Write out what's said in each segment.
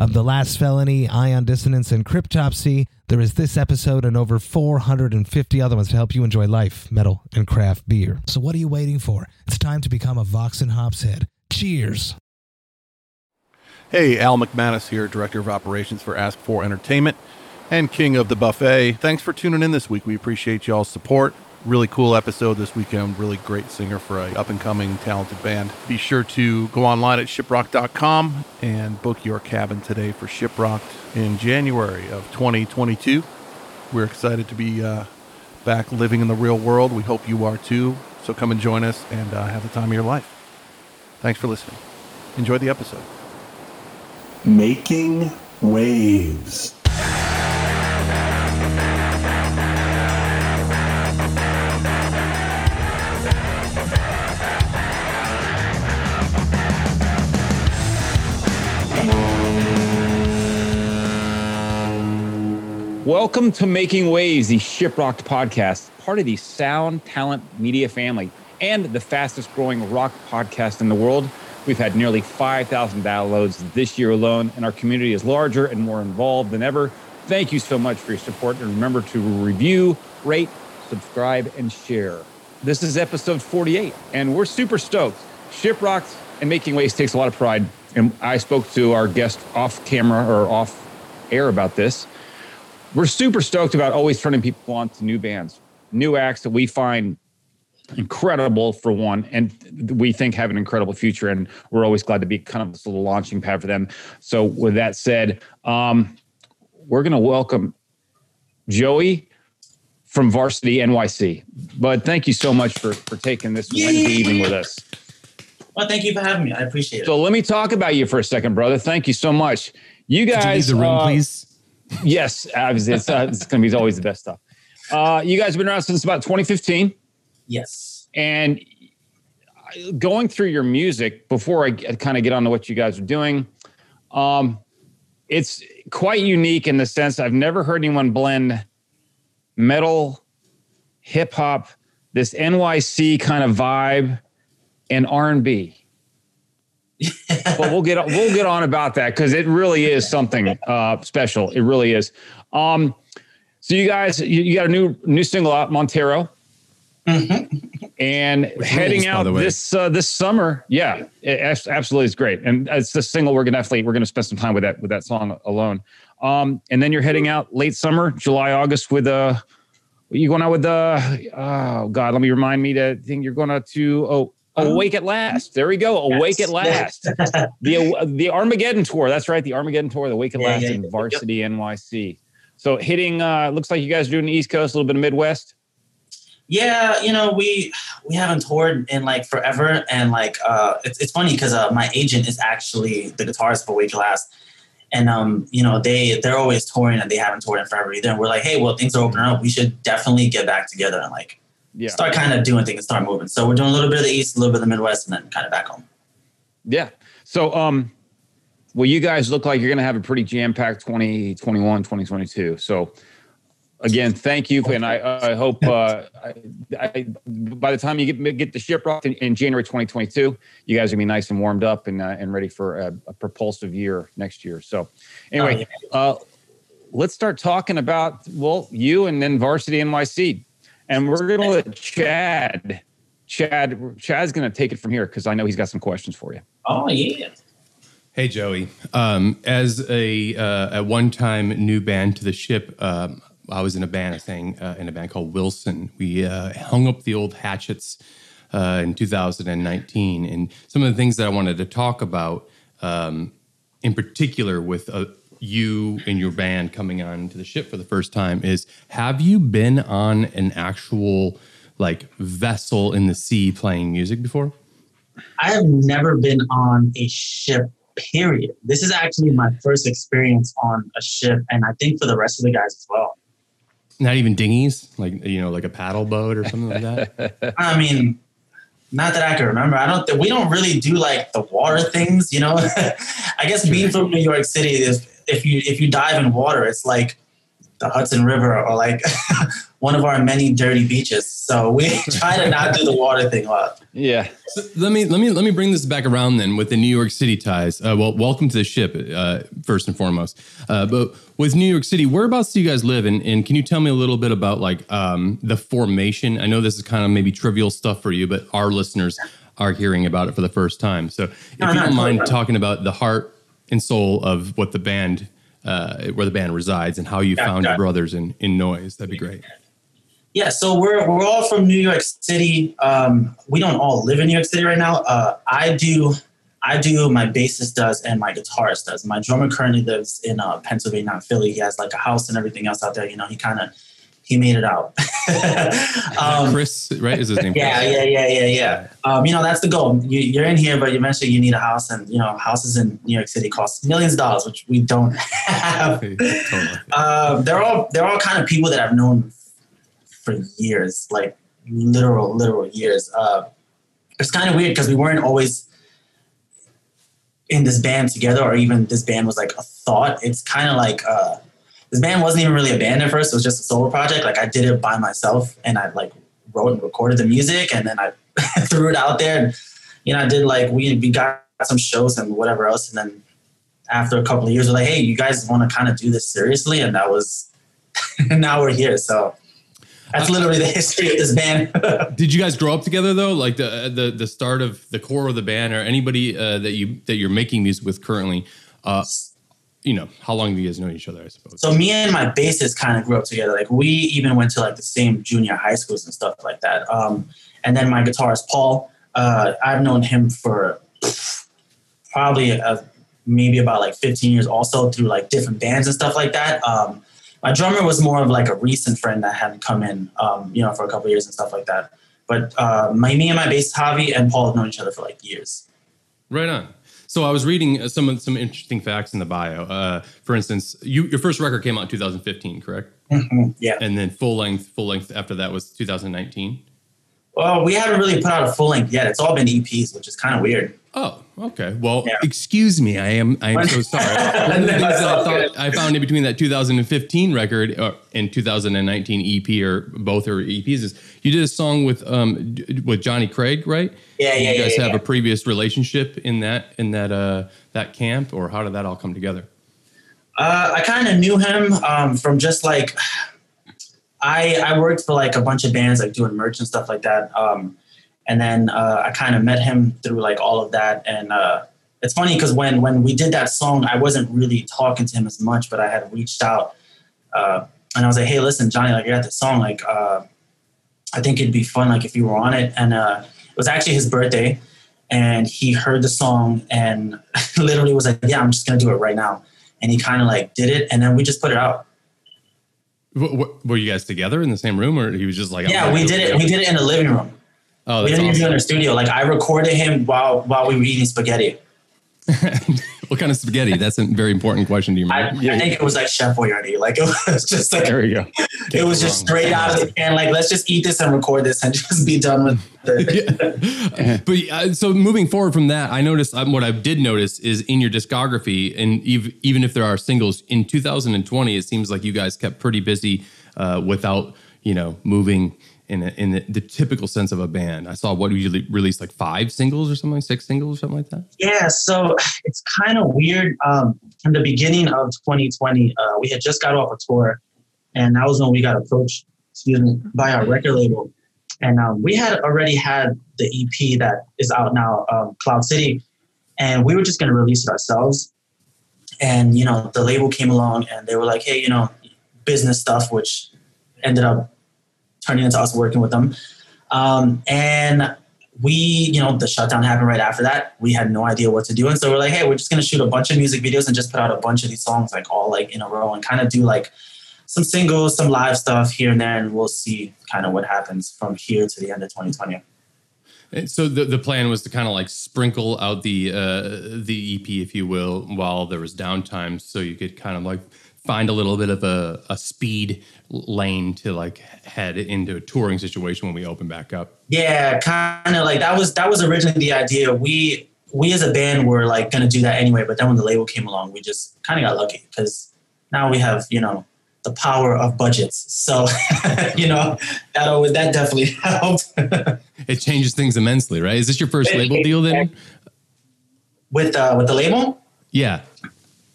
of The Last Felony, Ion Dissonance, and Cryptopsy. There is this episode and over 450 other ones to help you enjoy life, metal, and craft beer. So what are you waiting for? It's time to become a Vox and Hops head. Cheers! Hey, Al McManus here, Director of Operations for Ask4 Entertainment and King of the Buffet. Thanks for tuning in this week. We appreciate y'all's support. Really cool episode this weekend. Really great singer for a up and coming talented band. Be sure to go online at shiprocked.com and book your cabin today for Shiprocked in January of 2022. We're excited to be uh, back living in the real world. We hope you are too. So come and join us and uh, have the time of your life. Thanks for listening. Enjoy the episode. Making waves. Welcome to Making Waves, the Shiprocked podcast, part of the Sound Talent Media family and the fastest growing rock podcast in the world. We've had nearly 5,000 downloads this year alone, and our community is larger and more involved than ever. Thank you so much for your support, and remember to review, rate, subscribe, and share. This is episode 48, and we're super stoked. Shiprocked and Making Waves takes a lot of pride, and I spoke to our guest off camera or off air about this we're super stoked about always turning people on to new bands, new acts that we find incredible for one, and we think have an incredible future. And we're always glad to be kind of this little launching pad for them. So, with that said, um, we're going to welcome Joey from Varsity NYC. But thank you so much for for taking this Yay. Wednesday evening with us. Well, thank you for having me. I appreciate it. So let me talk about you for a second, brother. Thank you so much. You guys, you the room, uh, please yes, it's, uh, it's going to be always the best stuff. Uh, you guys have been around since about 2015. Yes. And going through your music before I kind of get on to what you guys are doing, um, it's quite unique in the sense I've never heard anyone blend metal, hip hop, this NYC kind of vibe, and R and B but we'll get we'll get on about that because it really is something uh, special. It really is. Um, so you guys, you, you, got a new new single out, Montero, mm-hmm. and Which heading rules, out this uh, this summer. Yeah, it, absolutely, it's great, and it's the single. We're gonna definitely we're gonna spend some time with that with that song alone. Um, and then you're heading out late summer, July, August with uh you going out with the uh, oh god, let me remind me that thing. you're going out to oh Awake at Last. There we go. Awake yes. at Last. the the Armageddon tour. That's right. The Armageddon tour. The Awake at yeah, Last yeah, in Varsity yep. NYC. So hitting. uh Looks like you guys are doing the East Coast, a little bit of Midwest. Yeah, you know we we haven't toured in like forever, and like uh it's it's funny because uh, my agent is actually the guitarist for Awake at Last. And um, you know, they they're always touring and they haven't toured in forever either. And we're like, hey, well, things are opening up. We should definitely get back together and like yeah. start kind of doing things, start moving. So we're doing a little bit of the East, a little bit of the Midwest, and then kind of back home. Yeah. So, um, well, you guys look like you're going to have a pretty jam packed 2021, 2022. So, again, thank you. And I, I hope uh, I, I, by the time you get, get the Shiprocked in, in, January 2022, you guys will be nice and warmed up and, uh, and ready for a, a, propulsive year next year. So, anyway, oh, uh, let's start talking about, well, you and then Varsity NYC and we're going to let Chad, Chad, Chad's going to take it from here because I know he's got some questions for you. Oh yeah. Hey Joey, um, as a uh, a one time new band to the ship, um, I was in a band, thing uh, in a band called Wilson. We uh, hung up the old hatchets uh, in 2019, and some of the things that I wanted to talk about, um, in particular with uh, you and your band coming on to the ship for the first time is have you been on an actual like vessel in the sea playing music before? I have never been on a ship, period. This is actually my first experience on a ship, and I think for the rest of the guys as well. Not even dinghies, like you know, like a paddle boat or something like that. I mean, not that I can remember. I don't. Th- we don't really do like the water things, you know. I guess being from New York City is if you if you dive in water, it's like the Hudson River or like one of our many dirty beaches. So we try to not do the water thing a lot. Yeah. So let me let me let me bring this back around then with the New York City ties. Uh, well, welcome to the ship uh, first and foremost. Uh, but with New York City, whereabouts do you guys live? And, and can you tell me a little bit about like um, the formation? I know this is kind of maybe trivial stuff for you, but our listeners are hearing about it for the first time. So if No, you don't mind totally. talking about the heart and soul of what the band, uh, where the band resides, and how you Yeah, found your brothers in in noise, that'd be great. Yeah, so we're we're all from New York City. Um, we don't all live in New York City right now. Uh, I do, I do. My bassist does, and my guitarist does. My drummer currently lives in uh, Pennsylvania, not Philly. He has like a house and everything else out there. You know, he kind of he made it out. um, Chris, right? Is his name? yeah, Chris? yeah, yeah, yeah, yeah. Um, you know, that's the goal. You, you're in here, but eventually you need a house, and you know, houses in New York City cost millions of dollars, which we don't have. totally. Uh, they're all they're all kind of people that I've known for years, like literal literal years. Uh, it's kind of weird because we weren't always in this band together, or even this band was like a thought. It's kind of like uh, this band wasn't even really a band at first; it was just a solo project. Like I did it by myself, and I like wrote and recorded the music, and then I threw it out there. And you know, I did like we we got some shows and whatever else, and then after a couple of years, we're like, hey, you guys want to kind of do this seriously? And that was, now we're here. So that's literally the history of this band. Did you guys grow up together though? Like the the the start of the core of the band, or anybody uh, that you that you're making music with currently? Uh, you know, how long do you guys know each other? I suppose. so me and my bassist kind of grew up together. Like we even went to like the same junior high schools and stuff like that. Um, and then my guitarist Paul, uh, I've known him for probably uh maybe about like 15 years also through like different bands and stuff like that. Um, my drummer was more of like a recent friend that had come in, um, you know, for a couple of years and stuff like that. But uh, my me and my bassist Javi and Paul have known each other for like years. Right on. So I was reading uh, some of some interesting facts in the bio. Uh, for instance, you your first record came out in 2015, correct? Yeah. And then full length full length after that was 2019. Well, we haven't really put out a full length yet. It's all been EPs, which is kind of weird. Oh, okay. Well, Yeah. excuse me. I am I am so sorry. One of the things that I thought I found in between that 2015 record uh, and 2019 EP or both are EPs is you did a song with um with Johnny Craig, right? Yeah, yeah, You guys yeah, have yeah. a previous relationship in that in that uh that camp, or how did that all come together? Uh, I kind of knew him um, from just like I I worked for like a bunch of bands like doing merch and stuff like that. Um, and then uh, I kind of met him through like all of that. And uh, it's funny because when when we did that song, I wasn't really talking to him as much, but I had reached out uh, and I was like, "Hey, listen, Johnny, like I got this song. Like, uh, I think it'd be fun like if you were on it." And uh, it was actually his birthday, and he heard the song and literally was like, "Yeah, I'm just gonna do it right now." And he kind of like did it, and then we just put it out. W- w- were you guys together in the same room, or he was just like, Yeah, we did it. We did it in the living room. Oh, we didn't even do in awesome. the studio. Like I recorded him while while we were eating spaghetti. what kind of spaghetti? That's a very important question to you. I, remember. I think it was like Chef Boyardee. Like it was just like There we go. it was just straight out of the can. Like let's just eat this and record this and just be done with it. but uh, so moving forward from that, I noticed um, what I did notice is in your discography, and ev- even if there are singles in 2020, it seems like you guys kept pretty busy uh, without you know moving in a, in the, the typical sense of a band. I saw what usually released like five singles or something, six singles or something like that. Yeah, so it's kind of weird. Um, in the beginning of 2020, uh, we had just got off a tour, and that was when we got approached, excuse me, by our record label, and um, we had already had the EP that is out now, um, Cloud City, and we were just going to release it ourselves. And you know, the label came along, and they were like, "Hey, you know, business stuff," which ended up turning into us working with them. Um, and we, you know, the shutdown happened right after that. We had no idea what to do. And so we're like, hey, we're just going to shoot a bunch of music videos and just put out a bunch of these songs, like all like in a row and kind of do like some singles, some live stuff here and there. And we'll see kind of what happens from here to the end of 2020. And so the, the plan was to kind of like sprinkle out the uh, the EP, if you will, while there was downtime, so you could kind of like find a little bit of a, a speed lane to like head into a touring situation when we open back up. Yeah, kind of like that was that was originally the idea. We we as a band were like gonna do that anyway, but then when the label came along, we just kind of got lucky because now we have you know the power of budgets. So you know that always that definitely helped. it changes things immensely, right? Is this your first label deal then? With uh, with the label? Yeah.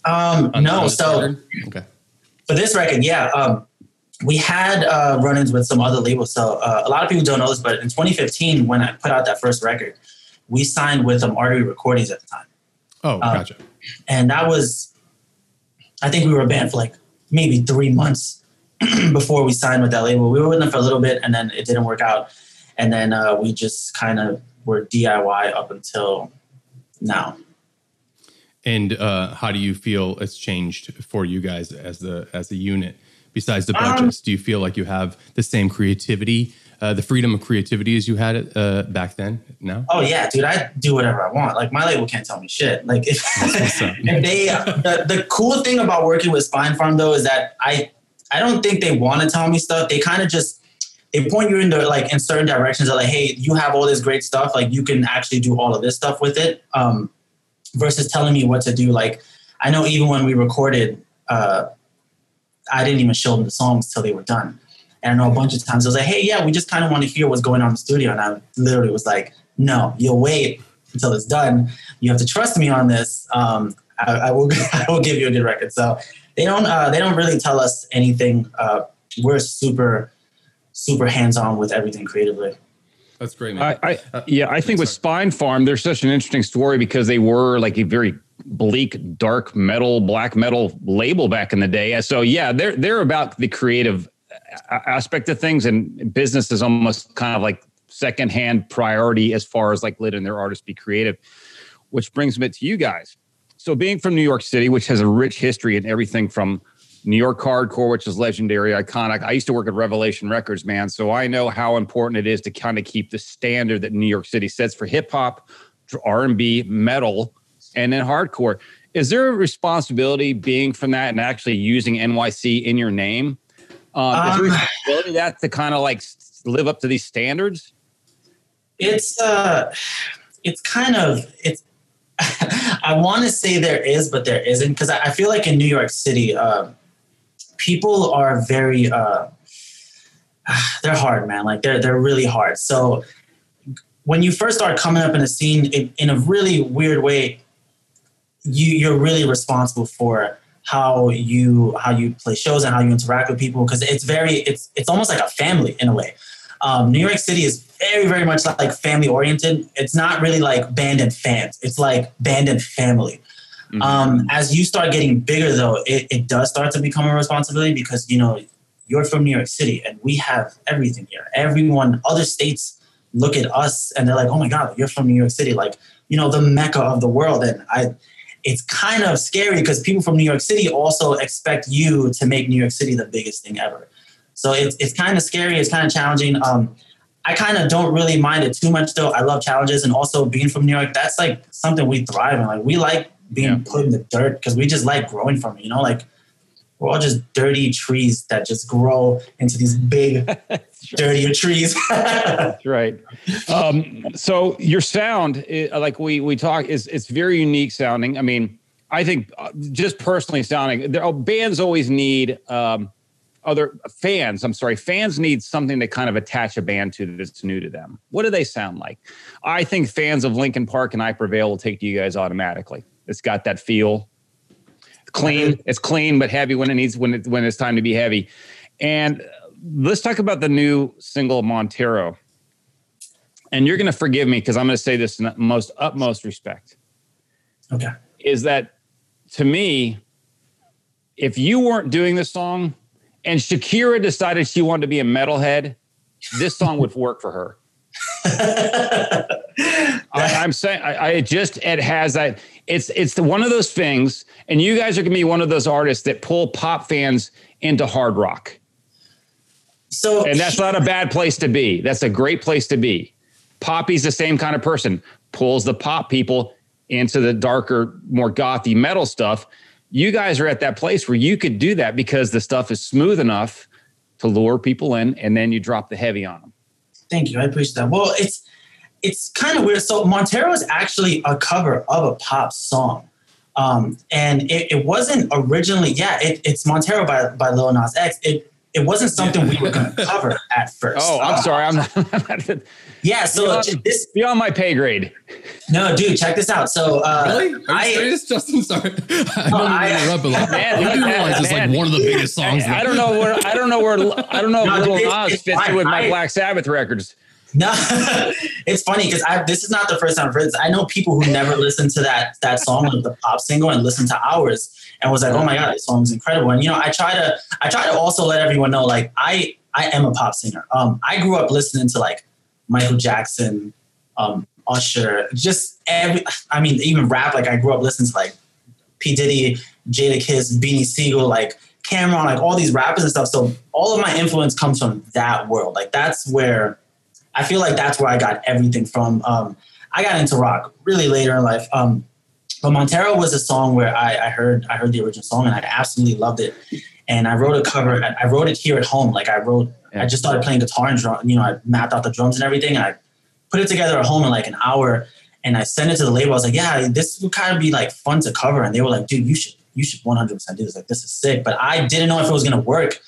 Um, no. So record? okay. For this record, yeah. Um, we had uh, run-ins with some other labels. So uh, a lot of people don't know this, but in 2015, when I put out that first record, we signed with um, Artery Recordings at the time. Oh, gotcha. and that was, I think we were a band for like maybe three months before we signed with that label. We were with them for a little bit, and then it didn't work out, and then uh, we just kind of were DIY up until now. And uh, how do you feel it's changed for you guys as the as a unit? Besides the Um, budgets, do you feel like you have the same creativity, uh, the freedom of creativity as you had it uh, back then? Now, Oh yeah, dude, I do whatever I want. Like my label can't tell me shit. Like if, what's up. if they, the, the cool thing about working with Spinefarm though is that I, I don't think they want to tell me stuff. They kind of just they point you into like in certain directions. They're like, hey, you have all this great stuff. Like you can actually do all of this stuff with it. Um, versus telling me what to do. Like I know even when we recorded, uh, I didn't even show them the songs till they were done. And I know a bunch of times I was like, hey, yeah, we just kind of want to hear what's going on in the studio. And I literally was like, no, you'll wait until it's done. You have to trust me on this. Um, I, I will I will give you a good record. So they don't uh, they don't really tell us anything. Uh, we're super super hands on with everything creatively. That's great, man. I, I uh, yeah, I think with Spinefarm, there's such an interesting story because they were like a very bleak, dark metal, black metal label back in the day. So yeah, they're they're about the creative aspect of things, and business is almost kind of like secondhand priority as far as like letting their artists be creative. Which brings me to you guys. So being from New York City, which has a rich history in everything from New York hardcore, which is legendary, iconic. I used to work at Revelation Records, man. So I know how important it is to kind of keep the standard that New York City sets for hip hop, R and B, metal, and then hardcore. Is there a responsibility being from that and actually using NYC in your name? Um, is there a Um, responsibility that to kind of like live up to these standards? It's uh, it's kind of it's. I want to say there is, but there isn't because I, I feel like in New York City, uh, people are very uh, they're hard, man. Like they're they're really hard. So when you first start coming up in a scene in, in a really weird way, you you're really responsible for how you how you play shows and how you interact with people because it's very it's it's almost like a family in a way. Um, New York City is very very much like family oriented. It's not really like band and fans. It's like band and family. Um, as you start getting bigger, though, it, it does start to become a responsibility because you know you're from New York City and we have everything here. Everyone, other states look at us and they're like, "Oh my God, you're from New York City!" Like you know, the mecca of the world. And I, it's kind of scary because people from New York City also expect you to make New York City the biggest thing ever. So it's it's kind of scary. It's kind of challenging. Um, I kind of don't really mind it too much though. I love challenges and also being from New York. That's like something we thrive in. Like we like being Yeah. put in the dirt because we just like growing from it. You know, like we're all just dirty trees that just grow into these big, dirtier trees. That's right. Um, so your sound, like we we talk, is it's very unique sounding. I mean, I think uh, just personally sounding, there, oh, bands always need um, other fans. I'm sorry, fans need something to kind of attach a band to that's new to them. What do they sound like? I think fans of Linkin Park and I Prevail will take to you guys automatically. It's got that feel. Clean. It's clean but heavy when it needs when it when it's time to be heavy. And uh, let's talk about the new single Montero. And you're going to forgive me because I'm going to say this in the most utmost respect. okay. Is that to me, if you weren't doing this song and Shakira decided she wanted to be a metalhead, this song would work for her. I, I'm saying I, I just it has that it's it's the, one of those things, and you guys are gonna be one of those artists that pull pop fans into hard rock, So and that's not a bad place to be. That's a great place to be. Poppy's the same kind of person, pulls the pop people into the darker, more gothy metal stuff. You guys are at that place where you could do that because the stuff is smooth enough to lure people in, and then you drop the heavy on them. Thank you. I appreciate that. Well, it's it's kind of weird. So Montero is actually a cover of a pop song. Um, and it, it, wasn't originally, yeah, it, it's Montero by, by Lil Nas X. It it wasn't something we were going to cover at first. Oh, I'm uh, sorry. I'm not. yeah. So beyond, this beyond my pay grade. No, dude, check this out. So uh, really, are you I, serious, Justin? Sorry, I don't I, interrupt, but like, man, you realize it's like one of the biggest songs. I, I, don't know where I don't know where I don't know no, Lil Nas fits in with my Black Sabbath records. No, it's funny because I this is not the first time I've heard this. I know people who never listened to that that song, like the pop single, and listened to ours and was like, "Oh my god, this song is incredible." And you know, I try to I try to also let everyone know, like I I am a pop singer. Um, I grew up listening to like Michael Jackson, um, Usher, just every. I mean, even rap. Like I grew up listening to like P Diddy, Jadakiss, Beanie Sigel, like Cam'ron, like all these rappers and stuff. So all of my influence comes from that world. Like that's where I feel like that's where I got everything from. Um, I got into rock really later in life. Um, but Montero was a song where I, I, heard I heard the original song and I absolutely loved it. And I wrote a cover. I wrote it here at home. Like I wrote, yeah. I just started playing guitar and drum. You know, I mapped out the drums and everything. And I put it together at home in like an hour. And I sent it to the label. I was like, yeah, this would kind of be like fun to cover. And they were like, dude, you should you should 100% do this. Like this is sick. But I didn't know if it was gonna work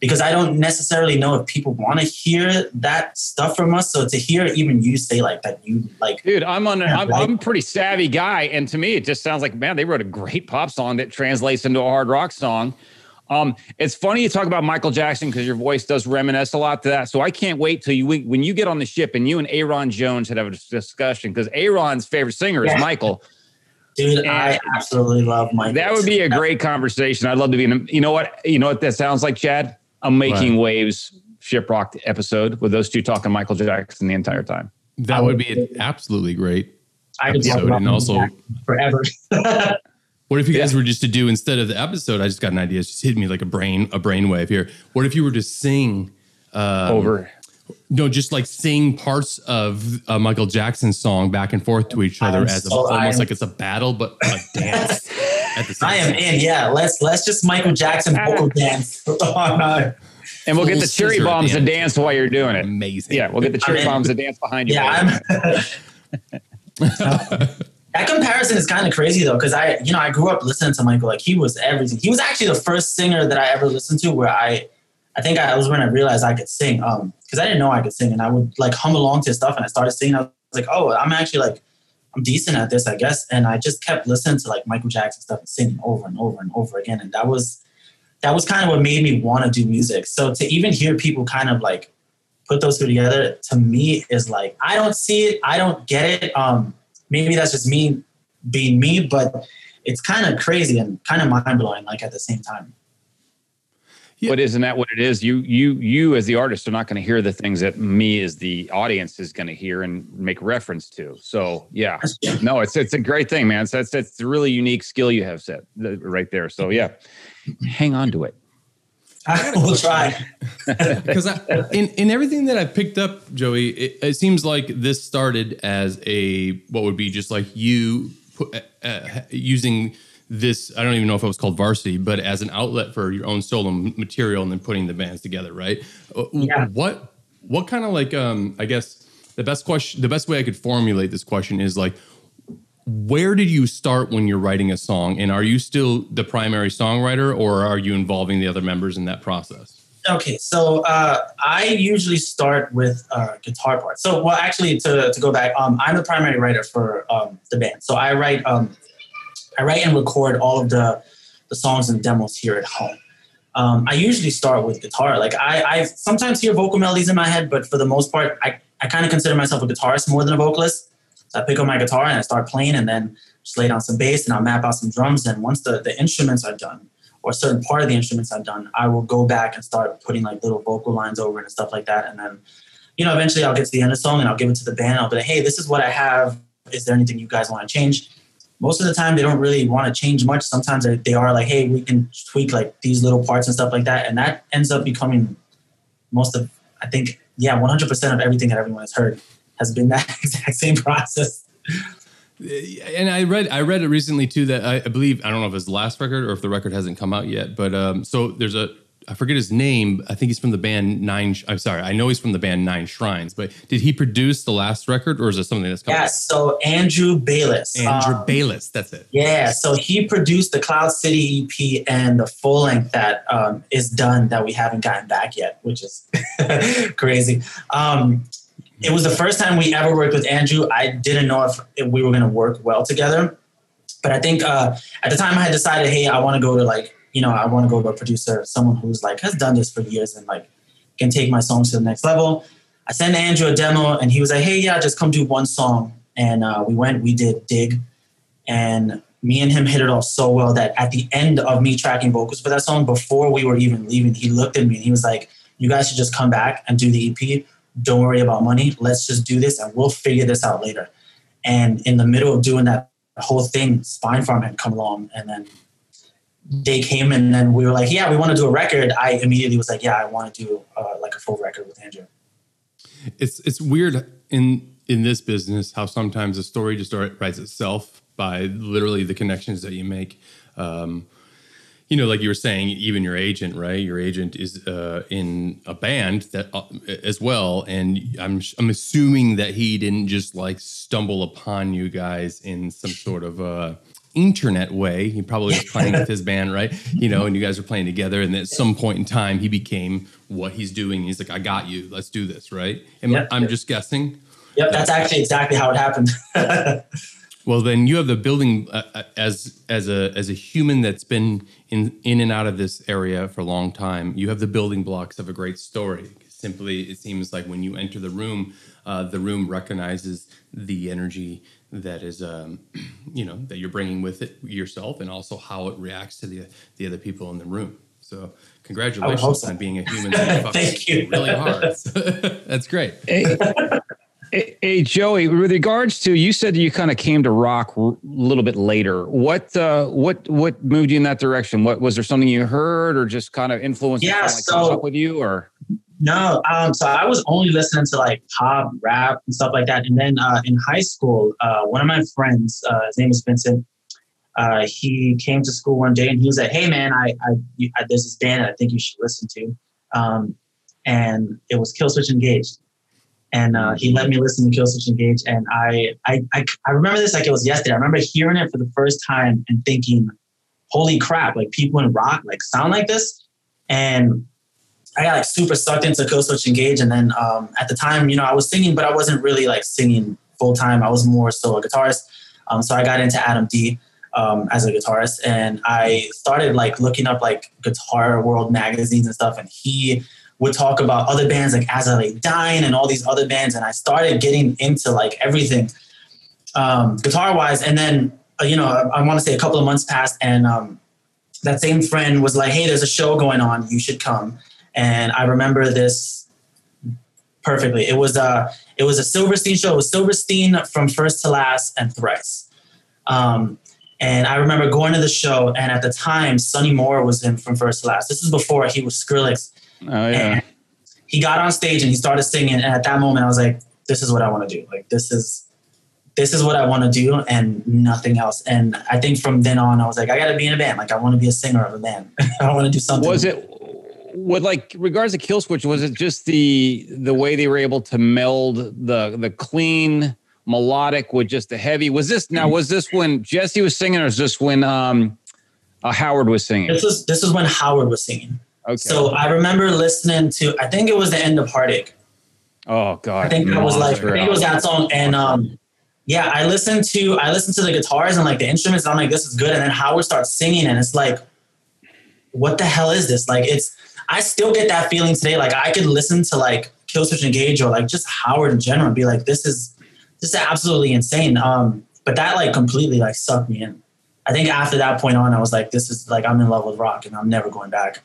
because I don't necessarily know if people want to hear that stuff from us. So to hear even you say like that, you like, dude, I'm on. I'm, I'm a pretty savvy guy, and to me, it just sounds like man, they wrote a great pop song that translates into a hard rock song. Um, it's funny you talk about Michael Jackson because your voice does reminisce a lot to that. So I can't wait till you when you get on the ship and you and Aaron Jones had a discussion because Aaron's favorite singer is Michael. Dude, and I absolutely love Michael. That would be a great conversation. I'd love to be in. A, You know what? You know what that sounds like, Chad? a making right. waves shiprocked episode with those two talking Michael Jackson the entire time. That would be an absolutely great I episode, and also forever. what if you guys yeah. were just to do instead of the episode? I just got an idea. It's just hit me like a brain a brainwave here. What if you were to sing um, over? No, just like sing parts of a Michael Jackson song back and forth to each other I'm as so, a, almost like it's a battle, but a dance. at I am in. Yeah, let's let's just Michael Jackson vocal dance. And we'll get the cherry bombs to dance while you're doing it. Amazing. Yeah, we'll get the cherry bombs to dance behind you. Yeah. that comparison is kind of crazy though, because I, you know, I grew up listening to Michael. Like he was everything. He was actually the first singer that I ever listened to where I, I think I was when I realized I could sing. Um, because I didn't know I could sing, and I would like hum along to stuff, and I started singing. I was like, oh, I'm actually like I'm decent at this, I guess. And I just kept listening to like Michael Jackson stuff and singing over and over and over again. And that was that was kind of what made me want to do music. So to even hear people kind of like put those two together to me is like I don't see it, I don't get it. Um, maybe that's just me being me, but it's kind of crazy and kind of mind blowing, like at the same time. Yeah. But isn't that what it is? You you you as the artist are not going to hear the things that me as the audience is going to hear and make reference to. So yeah, no, it's it's a great thing, man. So it's it's a really unique skill you have set right there. So yeah, hang on to it. I will try. Because in in everything that I've picked up, Joey, it, it, seems like this started as a what would be just like you put, uh, uh, using this i don't even know if it was called varsity but as an outlet for your own solo material and then putting the bands together right uh, yeah. what what kind of like um i guess the best question the best way i could formulate this question is like where did you start when you're writing a song and are you still the primary songwriter or are you involving the other members in that process okay so uh, i usually start with uh, guitar part so well actually to, to go back um, i'm the primary writer for um, the band so i write um, I write and record all of the, the songs and demos here at home. Um, I usually start with guitar. Like I, I sometimes hear vocal melodies in my head, but for the most part, I, I kind of consider myself a guitarist more than a vocalist. So I pick up my guitar and I start playing and then just lay down some bass and I'll map out some drums. And once the, the instruments are done, or a certain part of the instruments are done, I will go back and start putting like little vocal lines over and stuff like that. And then, you know, eventually I'll get to the end of the song and I'll give it to the band. I'll be like, hey, this is what I have. Is there anything you guys want to change? most of the time they don't really want to change much. Sometimes they are like, hey, we can tweak like these little parts and stuff like that. And that ends up becoming most of, I think, yeah, 100% of everything that everyone has heard has been that exact same process. And I read I read it recently too that I, I believe I don't know if it's the last record or if the record hasn't come out yet, but um, so there's a I forget his name. I think he's from the band Nine. I'm sorry, I know he's from the band Nine Shrines. But did he produce the last record, or is it something that's coming? Yeah, so Andrew Baylis. Andrew um, Baylis. That's it. Yeah, so he produced the Cloud City EP and the full length that um, is done that we haven't gotten back yet, which is crazy. Um, it was the first time we ever worked with Andrew. I didn't know if, we were going to work well together, but I think uh, at the time I had decided, hey, I want to go to like you know, I want to go to a producer, someone who's like has done this for years and like can take my songs to the next level. I sent Andrew a demo and he was like, hey, yeah, just come do one song. And uh, we went, we did Dig. And me and him hit it off so well that at the end of me tracking vocals for that song, before we were even leaving, he looked at me and he was like, you guys should just come back and do the EP. Don't worry about money. Let's just do this and we'll figure this out later. And in the middle of doing that whole thing, Spinefarm had come along and then they came and then we were like, yeah, we want to do a record. I immediately was like, yeah, I want to do uh, like a full record with Andrew. It's it's weird in in this business how sometimes a story just writes itself by literally the connections that you make. Um, you know, like you were saying, even your agent, right? Your agent is uh, in a band that uh, as well, and I'm I'm assuming that he didn't just like stumble upon you guys in some sort of uh, internet way. He probably was playing with his band, right? You know, and you guys were playing together. And at some point in time, he became what he's doing. He's like, I got you. Let's do this, right? And yep. I'm just guessing. Yep, that's actually exactly how it happened. well, then you have the building uh, uh, as as a as a human that's been in in and out of this area for a long time. You have the building blocks of a great story. Simply, it seems like when you enter the room, uh, the room recognizes the energy that is um, you know that you're bringing with it yourself and also how it reacts to the the other people in the room so congratulations so. on being a human thank you really hard that's great hey, hey, joey with regards to you said you kind of came to rock a little bit later what uh, what what moved you in that direction what was there something you heard or just kind of influenced yeah, like so, up with you or no, um, so I was only listening to like pop, rap, and stuff like that. And then uh, in high school, uh, one of my friends, uh, his name is Vincent, uh, he came to school one day and he was like, "Hey, man, I, I, I there's this band I think you should listen to," um, and it was Killswitch Engage. And uh, he let me listen to Killswitch Engage, and I, I, I, I remember this like it was yesterday. I remember hearing it for the first time and thinking, "Holy crap! Like people in rock like sound like this." And I got like super sucked into Killswitch Engage, and then um, at the time, you know, I was singing, but I wasn't really like singing full time. I was more so a guitarist. Um, so I got into Adam D um, as a guitarist, and I started like looking up like Guitar World magazines and stuff, and he would talk about other bands like As I Lay Dying and all these other bands, and I started getting into like everything um, guitar wise, and then uh, you know, I, I want to say a couple of months passed, and um, that same friend was like, "Hey, there's a show going on. You should come." and I remember this perfectly. It was a it was a Silverstein show. It was Silverstein from first to last and thrice. Um, and I remember going to the show, and at the time, Sonny Moore was in from first to last. This is before he was Skrillex. Oh yeah. And he got on stage and he started singing, and at that moment, I was like, "This is what I want to do. Like this is." This is what I want to do and nothing else. And I think from then on, I was like, I got to be in a band. Like, I want to be a singer of a band. I want to do something. Was it with like regards to Killswitch, was it just the the way they were able to meld the the clean melodic with just the heavy? Was this now? Was this when Jesse was singing, or is this when um, uh, Howard was singing? This is this is when Howard was singing. Okay. So I remember listening to. I think it was the end of Heartache. Oh God! I think it was like I think it was that song, and um, yeah, I listened to I listened to the guitars and like the instruments. And I'm like, this is good, and then Howard starts singing, and it's like, what the hell is this? Like, it's I still get that feeling today. Like I could listen to like Killswitch Engage or like just Howard in general and be like, this is this is absolutely insane. Um, but that like completely like sucked me in. I think after that point on, I was like, this is like I'm in love with rock and I'm never going back.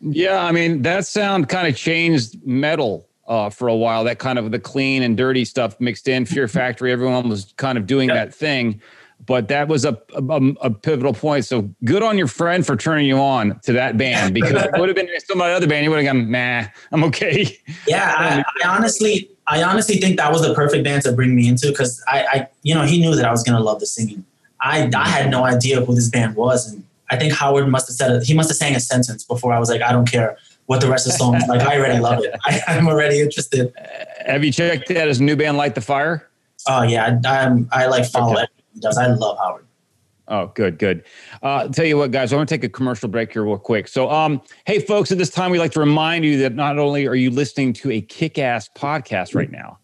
Yeah, I mean that sound kind of changed metal uh, for a while. That kind of the clean and dirty stuff mixed in. Fear Factory, everyone was kind of doing that thing but that was a, a, a, pivotal point. So good on your friend for turning you on to that band because it would have been some other band. You would have gone, nah, I'm okay. Yeah, I, I honestly, I honestly think that was the perfect band to bring me into because I, I, you know, he knew that I was gonna love the singing. I, I had no idea who this band was, and I think Howard must have said it. He must have sang a sentence before I was like, I don't care what the rest of the song is like. I already love it. I, I'm already interested. Have you checked out his new band, Light the Fire? Oh yeah, I, I'm, I like follow Okay. everything he does. I love Howard. Oh, good, good. Uh, tell you what, guys, I want to take a commercial break here real quick. So, um, hey, folks, at this time, we'd like to remind you that not only are you listening to a kick-ass podcast right now,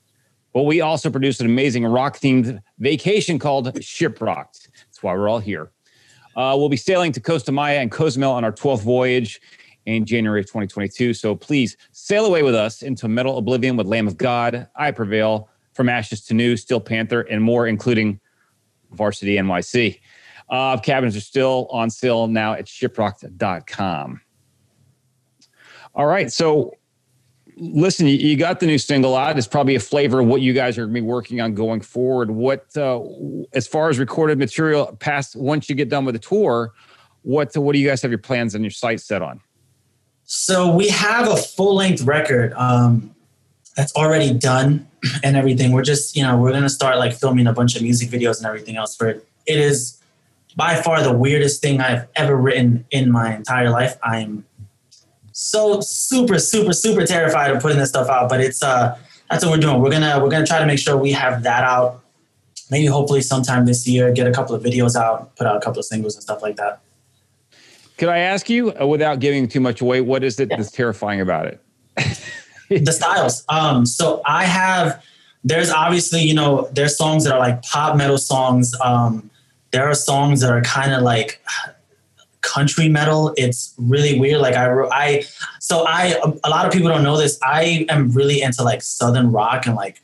but we also produce an amazing rock-themed vacation called Shiprocked. That's why we're all here. Uh, we'll be sailing to Costa Maya and Cozumel on our 12th voyage in January of 2022. So please sail away with us into metal oblivion with Lamb of God, I Prevail, From Ashes to New, Steel Panther, and more, including Varsity NYC. Uh, cabins are still on sale now at shiprocked.com. All right. So, listen, you, got the new single out. It's probably a flavor of what you guys are going to be working on going forward. What, uh, as far as recorded material past once you get done with the tour, what what do you guys have your plans and your sights set on? So we have a full length record um, that's already done and everything. We're just, you know, we're gonna start like filming a bunch of music videos and everything else for it. It is by far the weirdest thing I've ever written in my entire life. I'm so super, super, super terrified of putting this stuff out, but it's uh that's what we're doing. We're gonna we're gonna try to make sure we have that out. Maybe hopefully sometime this year, get a couple of videos out, put out a couple of singles and stuff like that. Could I ask you, uh, without giving too much away, what is it Yeah. that's terrifying about it? the styles. Um, so I have. There's obviously, you know, there's songs that are like pop metal songs. Um, there are songs that are kind of like country metal. It's really weird. Like I, wrote- I, so I, a lot of people don't know this. I am really into like southern rock and like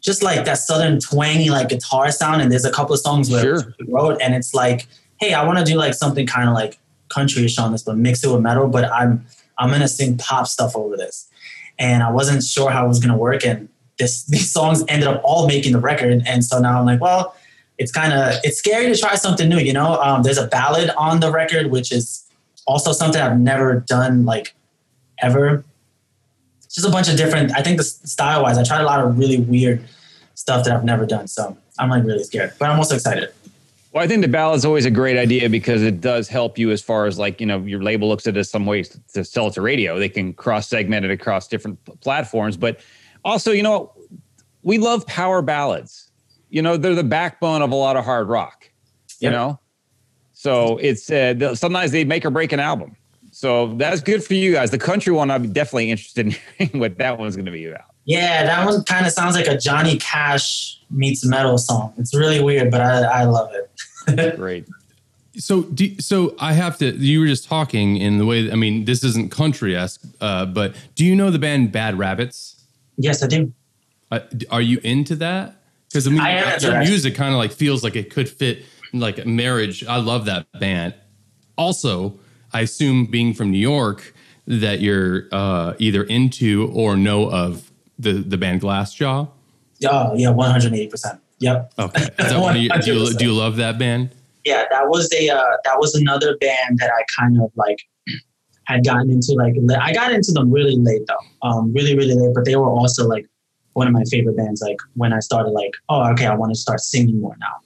just like that southern twangy like guitar sound. And there's a couple of songs where Sure. I wrote, and it's like, hey, I want to do like something kind of like countryish on this, but mix it with metal. But I'm I'm gonna sing pop stuff over this, and I wasn't sure how it was gonna work. And this these songs ended up all making the record, and so now I'm like, well, it's kind of it's scary to try something new. You know, um, there's a ballad on the record, which is also something I've never done like ever. It's just a bunch of different. I think the style wise, I tried a lot of really weird stuff that I've never done. So I'm like really scared, but I'm also excited. Well, I think the ballad's always a great idea because it does help you as far as like, you know, your label looks at it as some ways to sell it to radio. They can cross segment it across different p- platforms. But also, you know, we love power ballads. You know, they're the backbone of a lot of hard rock, you Yep. know? So it's uh, sometimes they make or break an album. So that's good for you guys. The country one, I'm definitely interested in hearing what that one's going to be about. Yeah, that one kind of sounds like a Johnny Cash meets metal song. It's really weird, but I, I love it. Great. So, do, so I have to. You were just talking in the way. That, I mean, this isn't country esque, uh, but do you know the band Bad Rabbits? yes, I do. Uh, are you into that? Because I mean, I am your music kind of like feels like it could fit like a marriage. I love that band. Also, I assume being from New York that you're uh, either into or know of the the band Glassjaw. Oh, yeah, 180%. Yep. Okay, Is that one of your- do, you, do you love that band? Yeah, that was a uh, that was another band that I kind of like had gotten into. Like I got into them really late though, um, really really late. But they were also like one of my favorite bands. Like when I started like, oh, okay, I want to start singing more now.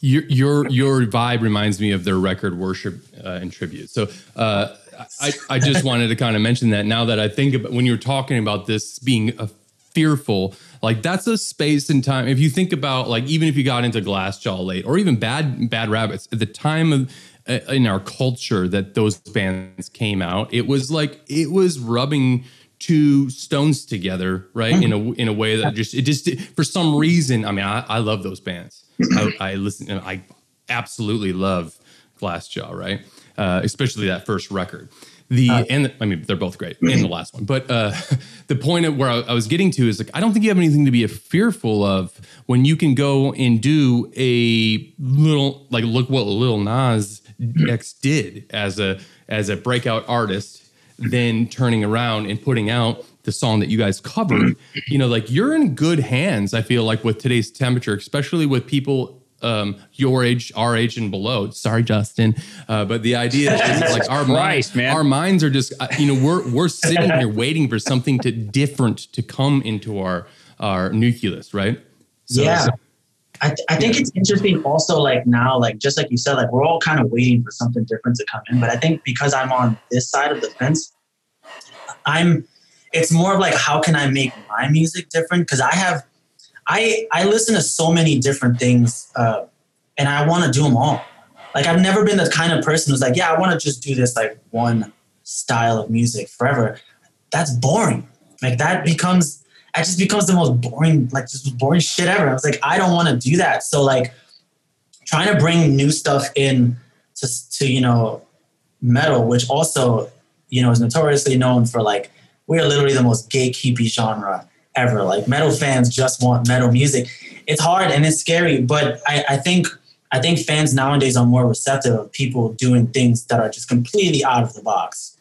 Your your your vibe reminds me of their record worship uh, and tribute. So uh, I I just wanted to kind of mention that now that I think about when you're talking about this being a fearful, like that's a space and time. If you think about like even if you got into Glassjaw late or even Bad Bad Rabbits at the time of uh, in our culture that those bands came out, it was like it was rubbing two stones together, right? In a in a way that just it just for some reason. I mean, I, I love those bands. I, I listen and I absolutely love Glassjaw, right? Uh, especially that first record. The and I mean they're both great and the last one, but uh, the point of where I, I was getting to is like I don't think you have anything to be fearful of when you can go and do a little like look what Lil Nas X did as a as a breakout artist then turning around and putting out the song that you guys covered, you know, like you're in good hands, I feel like with today's temperature, especially with people um, your age, our age, and below. Sorry, Justin, uh, but the idea is like our minds, Christ, man. our minds are just uh, you know we're we're sitting here waiting for something to different to come into our our nucleus, right? So, yeah. so- I, th- I think it's interesting also like now like just like you said like we're all kind of waiting for something different to come in but i think because i'm on this side of the fence i'm it's more of like how can i make my music different? Because i have i i listen to so many different things uh, and i want to do them all. Like i've never been the kind of person who's like yeah i want to just do this like one style of music forever. That's boring. Like that becomes that just becomes the most boring, like just boring shit ever. I was like, I don't want to do that. So like trying to bring new stuff in to, to you know metal, which also you know is notoriously known for like we're literally the most gatekeepy genre ever. Like metal fans just want metal music. It's hard and it's scary, but I, I think I think fans nowadays are more receptive of people doing things that are just completely out of the box.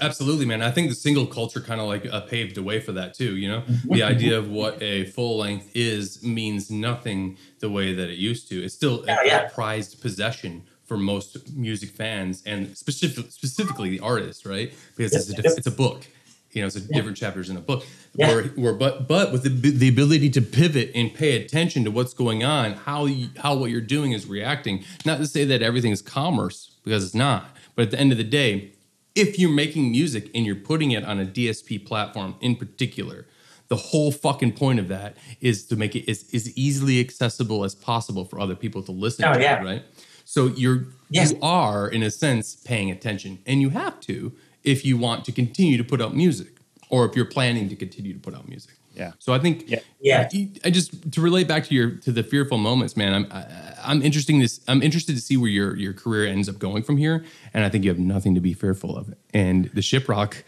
Absolutely, man. I think the single culture kind of like uh, paved the way for that too. You know, the idea of what a full length is means nothing the way that it used to. It's still Yeah, a, yeah. prized possession for most music fans and specific, specifically the artist, right? Because it's a, it's a book. You know, it's a different chapters in a book. Yeah. Where, where, but, but with the, the ability to pivot and pay attention to what's going on, how you, how what you're doing is reacting. Not to say that everything is commerce because it's not. But at the end of the day, if you're making music and you're putting it on a DSP platform in particular, the whole fucking point of that is to make it as, as easily accessible as possible for other people to listen Oh, to, yeah. right? So you're Yes. you are in a sense paying attention, and you have to if you want to continue to put out music, or if you're planning to continue to put out music. Yeah. So I think Yeah. Yeah. I just to relate back to your to the fearful moments, man. I'm I, I'm interesting this. I'm interested to see where your your career ends up going from here, and I think you have nothing to be fearful of. And the Shiprock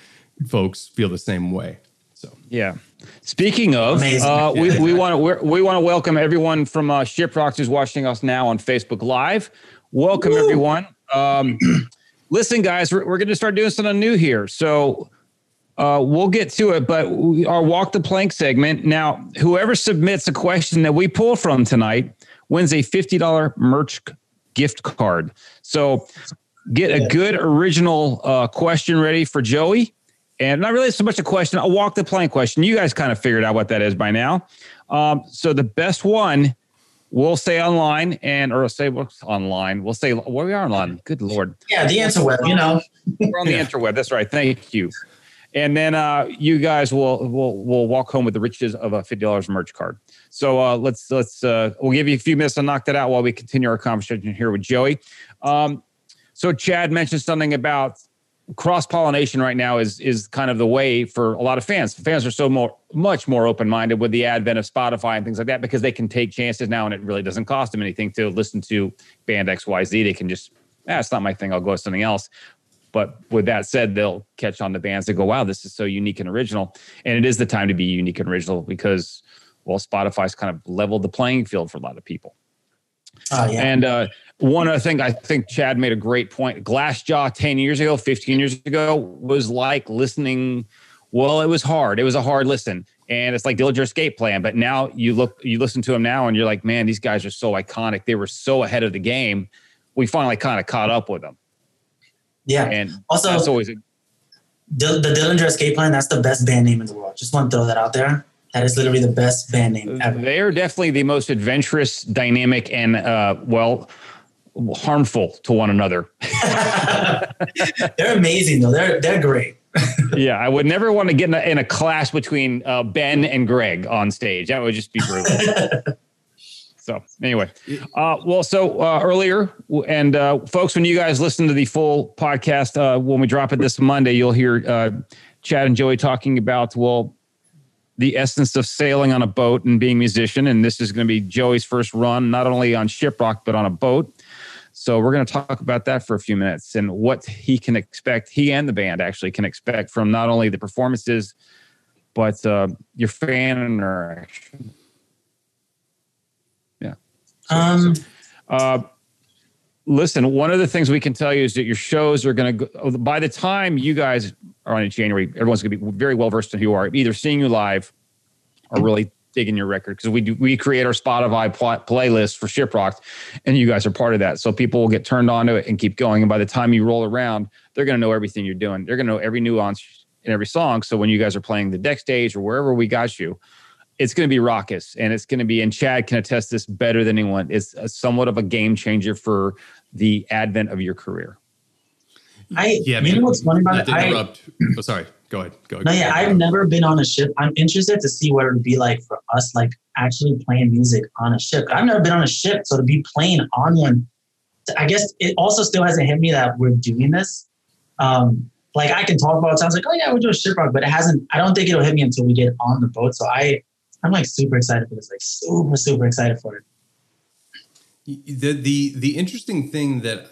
folks feel the same way. So Yeah. Speaking of, uh, we, we want to we want to welcome everyone from uh, Shiprocked who's watching us now on Facebook Live. Welcome everyone. Um, listen, guys, we're, we're going to start doing something new here. So uh, we'll get to it, but we, our walk the plank segment now. Whoever submits a question that we pull from tonight wins a fifty dollar merch gift card. So get a good original uh, question ready for Joey. And not really so much a question, a walk the plank question. You guys kind of figured out what that is by now. Um, so the best one we'll say online and or say what's online. We'll say well, we are online. Good lord. Yeah, the interweb, you know. We're on the interweb. That's right. Thank you. And then uh, you guys will will will walk home with the riches of a fifty dollars merch card. So uh, let's let's uh, we'll give you a few minutes to knock that out while we continue our conversation here with Joey. Um, so Chad mentioned something about cross pollination right now is is kind of the way for a lot of fans. Fans are so more much more open minded with the advent of Spotify and things like that because they can take chances now and it really doesn't cost them anything to listen to band X Y Z. They can just ah, it's not my thing. I'll go with something else. But with that said, they'll catch on to bands that go, wow, this is so unique and original. And it is the time to be unique and original because, well, Spotify's kind of leveled the playing field for a lot of people. Oh yeah. And uh, one other thing, I think Chad made a great point. Glassjaw 10 years ago, 15 years ago, was like listening. Well, it was hard. It was a hard listen. And it's like Dillinger Escape Plan. But now you look, you listen to them now and you're like, man, these guys are so iconic. They were so ahead of the game. We finally kind of caught up with them. Yeah. And Also- that's always a, Dil- the Dillinger Escape Plan, that's the best band name in the world. Just want to throw that out there. That is literally the best band name ever. they are definitely the most adventurous, dynamic, and uh, well, harmful to one another. they're amazing though. They're they're great. yeah, I would never want to get in a, in a clash between uh, Ben and Greg on stage. That would just be brutal. So anyway, uh, well, so uh, earlier, and uh, folks, when you guys listen to the full podcast, uh, when we drop it this Monday, you'll hear uh, Chad and Joey talking about well, the essence of sailing on a boat and being a musician, and this is going to be Joey's first run, not only on shiprock but on a boat. So we're going to talk about that for a few minutes and what he can expect. He and the band actually can expect from not only the performances, but uh, your fan interaction. Um, Uh, listen, one of the things we can tell you is that your shows are going to go, by the time you guys are on in January, everyone's going to be very well versed in who you are, either seeing you live or really digging your record because we do we create our Spotify pl- playlist for Shiprocked, and you guys are part of that. So people will get turned on to it and keep going. And by the time you roll around, they're going to know everything you're doing. They're going to know every nuance in every song. So when you guys are playing the deck stage or wherever we got you, it's going to be raucous and it's going to be. And Chad can attest this better than anyone. It's a, somewhat of a game changer for the advent of your career. I yeah, you know what's funny about it? Interrupt. I, oh, sorry. Go ahead. Go ahead. No, yeah, I've never been on a ship. I'm interested to see what it would be like for us, like actually playing music on a ship. I've never been on a ship, so to be playing on one, I guess it also still hasn't hit me that we're doing this. Um, like I can talk about it. Sounds like, oh yeah, we're doing Shiprock, but it hasn't. I don't think it'll hit me until we get on the boat. So I, I'm like super excited for this. Like super, super excited for it. The the the interesting thing that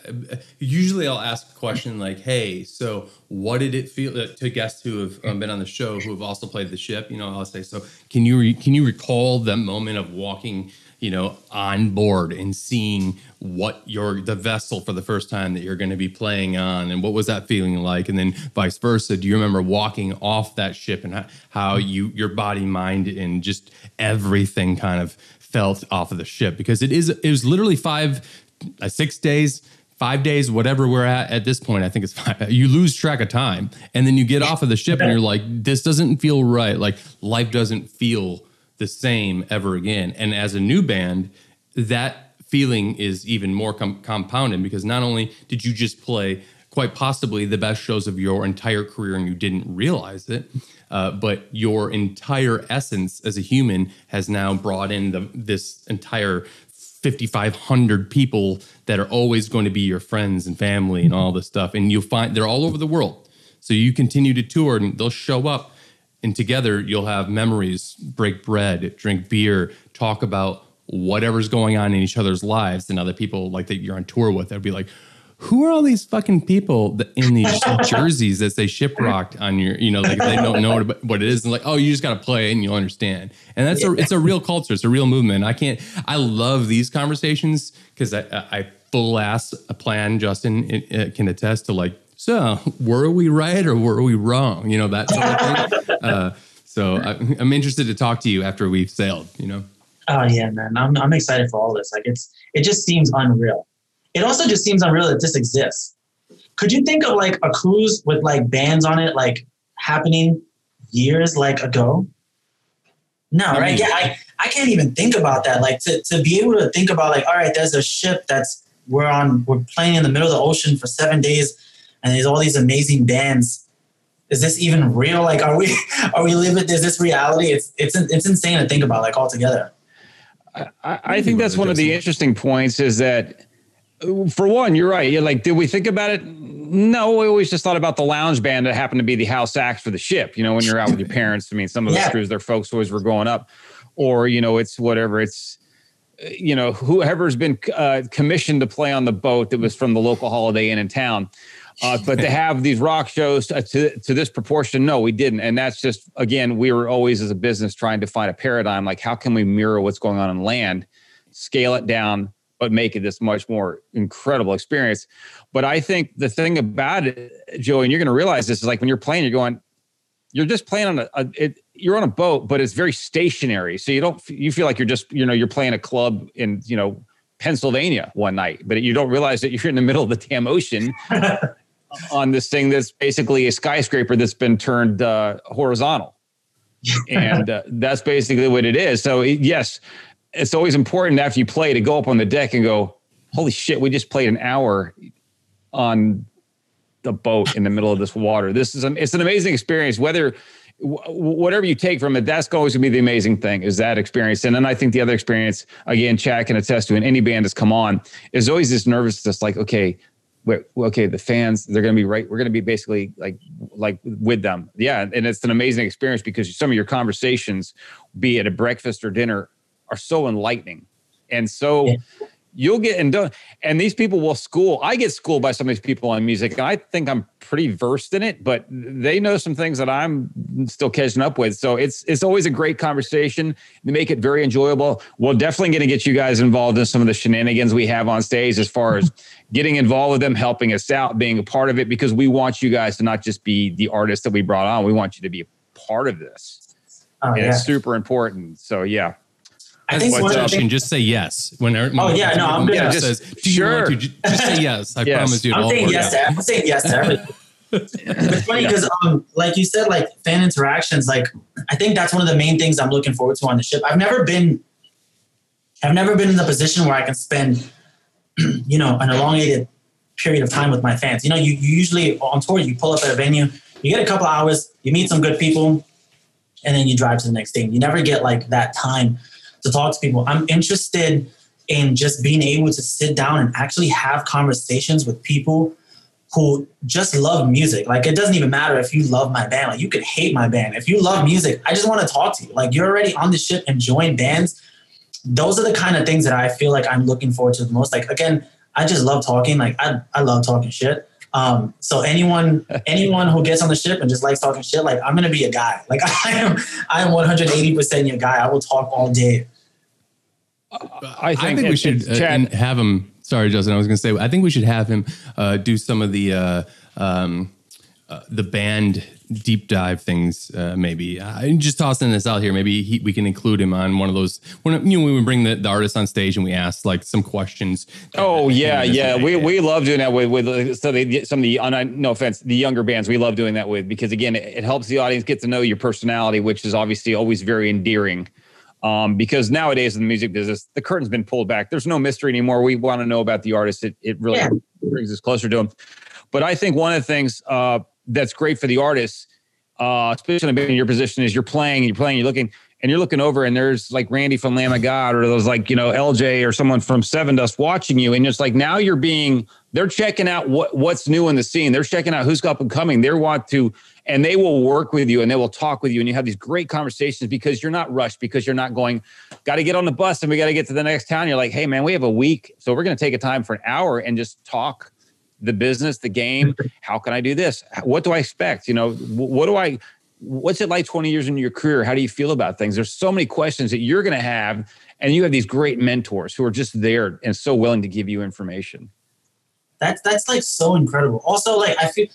usually I'll ask a question like, "Hey, so what did it feel uh, to guests who have um, been on the show who have also played the ship?" You know, I'll say, "So can you re- can you recall that moment of walking, you know, on board and seeing what your the vessel for the first time that you're going to be playing on, and what was that feeling like? And then vice versa, do you remember walking off that ship and how, you your body, mind, and just everything kind of felt off of the ship? Because it is it was literally five uh, six days five days whatever we're at at this point i think it's five you lose track of time. And then you get off of the ship and you're like this doesn't feel right. Like life doesn't feel the same ever again. And as a new band that feeling is even more com- compounded because not only did you just play quite possibly the best shows of your entire career and you didn't realize it uh, but your entire essence as a human has now brought in the, this entire 5500 people that are always going to be your friends and family and all this stuff. And you'll find they're all over the world. So you continue to tour and they'll show up and together you'll have memories break bread drink beer talk about whatever's going on in each other's lives and other people like that you're on tour with they'll be like who are all these fucking people that in these jerseys that say shiprocked on your, you know, like they don't know what it is. And like, oh, you just got to play and you'll understand. And that's a, it's a real culture. It's a real movement. I can't, I love these conversations because I, I full ass a plan, Justin it, it can attest to like, so were we right or were we wrong? You know, that sort of thing. Uh, so I, I'm interested to talk to you after we've sailed, you know? Oh yeah, man. I'm, I'm excited for all this. Like it's, it just seems unreal it also just seems unreal that this exists. Could you think of like a cruise with like bands on it, like happening years like ago? No, right? Yeah, I, I can't even think about that. Like to, to be able to think about like, all right, there's a ship that's we're on, we're playing in the middle of the ocean for seven days, and there's all these amazing bands. Is this even real? Like, are we are we living? Is this reality? It's it's it's insane to think about like altogether. I, I think that's one of the interesting points is that for one, you're right. You're like, did we think about it? No, we always just thought about the lounge band that happened to be the house acts for the ship. You know, when you're out with your parents. I mean, some of the yeah. crews, their folks always were growing up, or you know, it's whatever. It's you know, whoever's been uh, commissioned to play on the boat that was from the local Holiday Inn in town. Uh, but to have these rock shows to, to, to this proportion, no, we didn't. And that's just again, we were always as a business trying to find a paradigm like how can we mirror what's going on in land, scale it down, but make it this much more incredible experience. But I think the thing about it, Joey, and you're going to realize this is like when you're playing, you're going, you're just playing on a, a it, you're on a boat, but it's very stationary. So you don't, you feel like you're just, you know, you're playing a club in, you know, Pennsylvania one night, but you don't realize that you're in the middle of the damn ocean on this thing that's basically a skyscraper that's been turned uh, horizontal. and uh, that's basically what it is. So yes, it's always important after you play to go up on the deck and go, holy shit, we just played an hour on the boat in the middle of this water. This is an, it's an amazing experience. Whether whatever you take from it, that's always gonna be the amazing thing is that experience. And then I think the other experience, again, Chad can attest to, and any band that's come on, is always this nervousness, like, okay, okay, the fans, they're gonna be right. We're gonna be basically like like with them. Yeah. And it's an amazing experience because some of your conversations, be it a breakfast or dinner, are so enlightening and so yeah. You'll get and done and these people will school i get schooled by some of these people on music and i think i'm pretty versed in it but they know some things that i'm still catching up with so it's it's always a great conversation to make it very enjoyable we're definitely going to get you guys involved in some of the shenanigans we have on stage as far as getting involved with them helping us out being a part of it because we want you guys to not just be the artists that we brought on we want you to be a part of this Oh, and yeah. it's super important. So yeah, I think what's one of the things- just say yes. When, when Oh, yeah, no, I'm when gonna- says, "Do you want Sure. to?" Just say yes. I Yes. promise you. I'm saying yes to I'm saying yes to everything. it's funny because um like you said like fan interactions like I think that's one of the main things I'm looking forward to on the ship. I've never been I've never been in the position where I can spend you know an elongated period of time with my fans. You know, you, you usually on tour you pull up at a venue, you get a couple hours, you meet some good people, and then you drive to the next thing. You never get like that time to talk to people. I'm interested in just being able to sit down and actually have conversations with people who just love music. Like it doesn't even matter if you love my band. Like you could hate my band. If you love music, I just want to talk to you. Like you're already on the ship enjoying bands. Those are the kind of things that I feel like I'm looking forward to the most. Like again, I just love talking. Like I, I love talking shit. Um, so anyone anyone who gets on the ship and just likes talking shit, like I'm gonna be a guy. Like I am I am 180 percent your guy. I will talk all day. I think, we should uh, Chad- have him. Sorry, Justin. I was going to say. I think we should have him uh, do some of the uh, um, uh, the band deep dive things. Uh, maybe uh, I'm just tossing this out here. Maybe he, we can include him on one of those. When you know, when we bring the, the artist on stage and we ask like some questions. Oh yeah, yeah. We we love doing that with with so they, some of the un- no offense the younger bands. We love doing that with because again it, it helps the audience get to know your personality, which is obviously always very endearing. Um, because nowadays in the music business, the curtain's been pulled back. There's no mystery anymore. We want to know about the artist. It it really Yeah. brings us closer to them. But I think one of the things uh, that's great for the artists, uh, especially in your position, is you're playing, and you're playing, you're looking, and you're looking over, and there's like Randy from Lamb of God, or those like you know LJ or someone from Sevendust watching you, and it's like now you're being, they're checking out what what's new in the scene. They're checking out who's up and coming. They want to, and they will work with you, and they will talk with you, and you have these great conversations because you're not rushed, because you're not going, got to get on the bus, and we got to get to the next town. You're like, hey man, we have a week, so we're going to take a time for an hour and just talk the business, the game. How can I do this? What do I expect? You know, what do I, what's it like 20 years into your career? How do you feel about things? There's so many questions that you're going to have. And you have these great mentors who are just there and so willing to give you information. That's that's like so incredible. Also, like I feel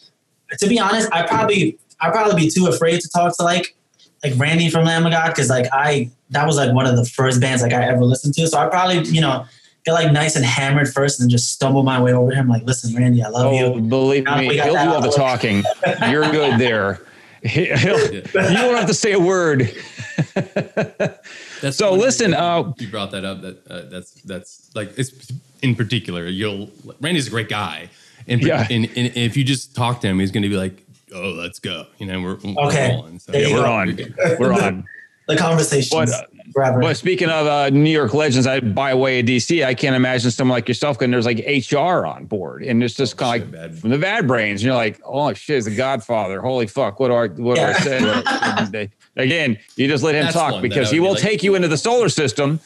to be honest, I probably I'd probably be too afraid to talk to like like Randy from Lamb of God because like I that was like one of the first bands like I ever listened to. So I probably you know get like nice and hammered first and then just stumble my way over to him like, listen, Randy, I love Oh, you. believe Now me, we got he'll do all the talking. You're good there. He'll, you don't have to say a word. That's So listen, uh, you brought that up. That uh, that's that's like it's in particular. You'll Randy's a great guy, and, Yeah. and, and if you just talk to him, he's going to be like, "Oh, let's go." You know, we're, we're Okay. rolling. So, There you We're go. on. We're on. The conversation. But, uh. But speaking of uh, New York legends, I by way of DC, I can't imagine someone like yourself and there's like HR on board, and it's just kind of shit, like bad. from the Bad Brains. And you're like, oh shit, it's the Godfather. Holy fuck, what are I what do I Yeah. say? What- they- Again, you just let him That's talk because he would be will like- take you into the solar system,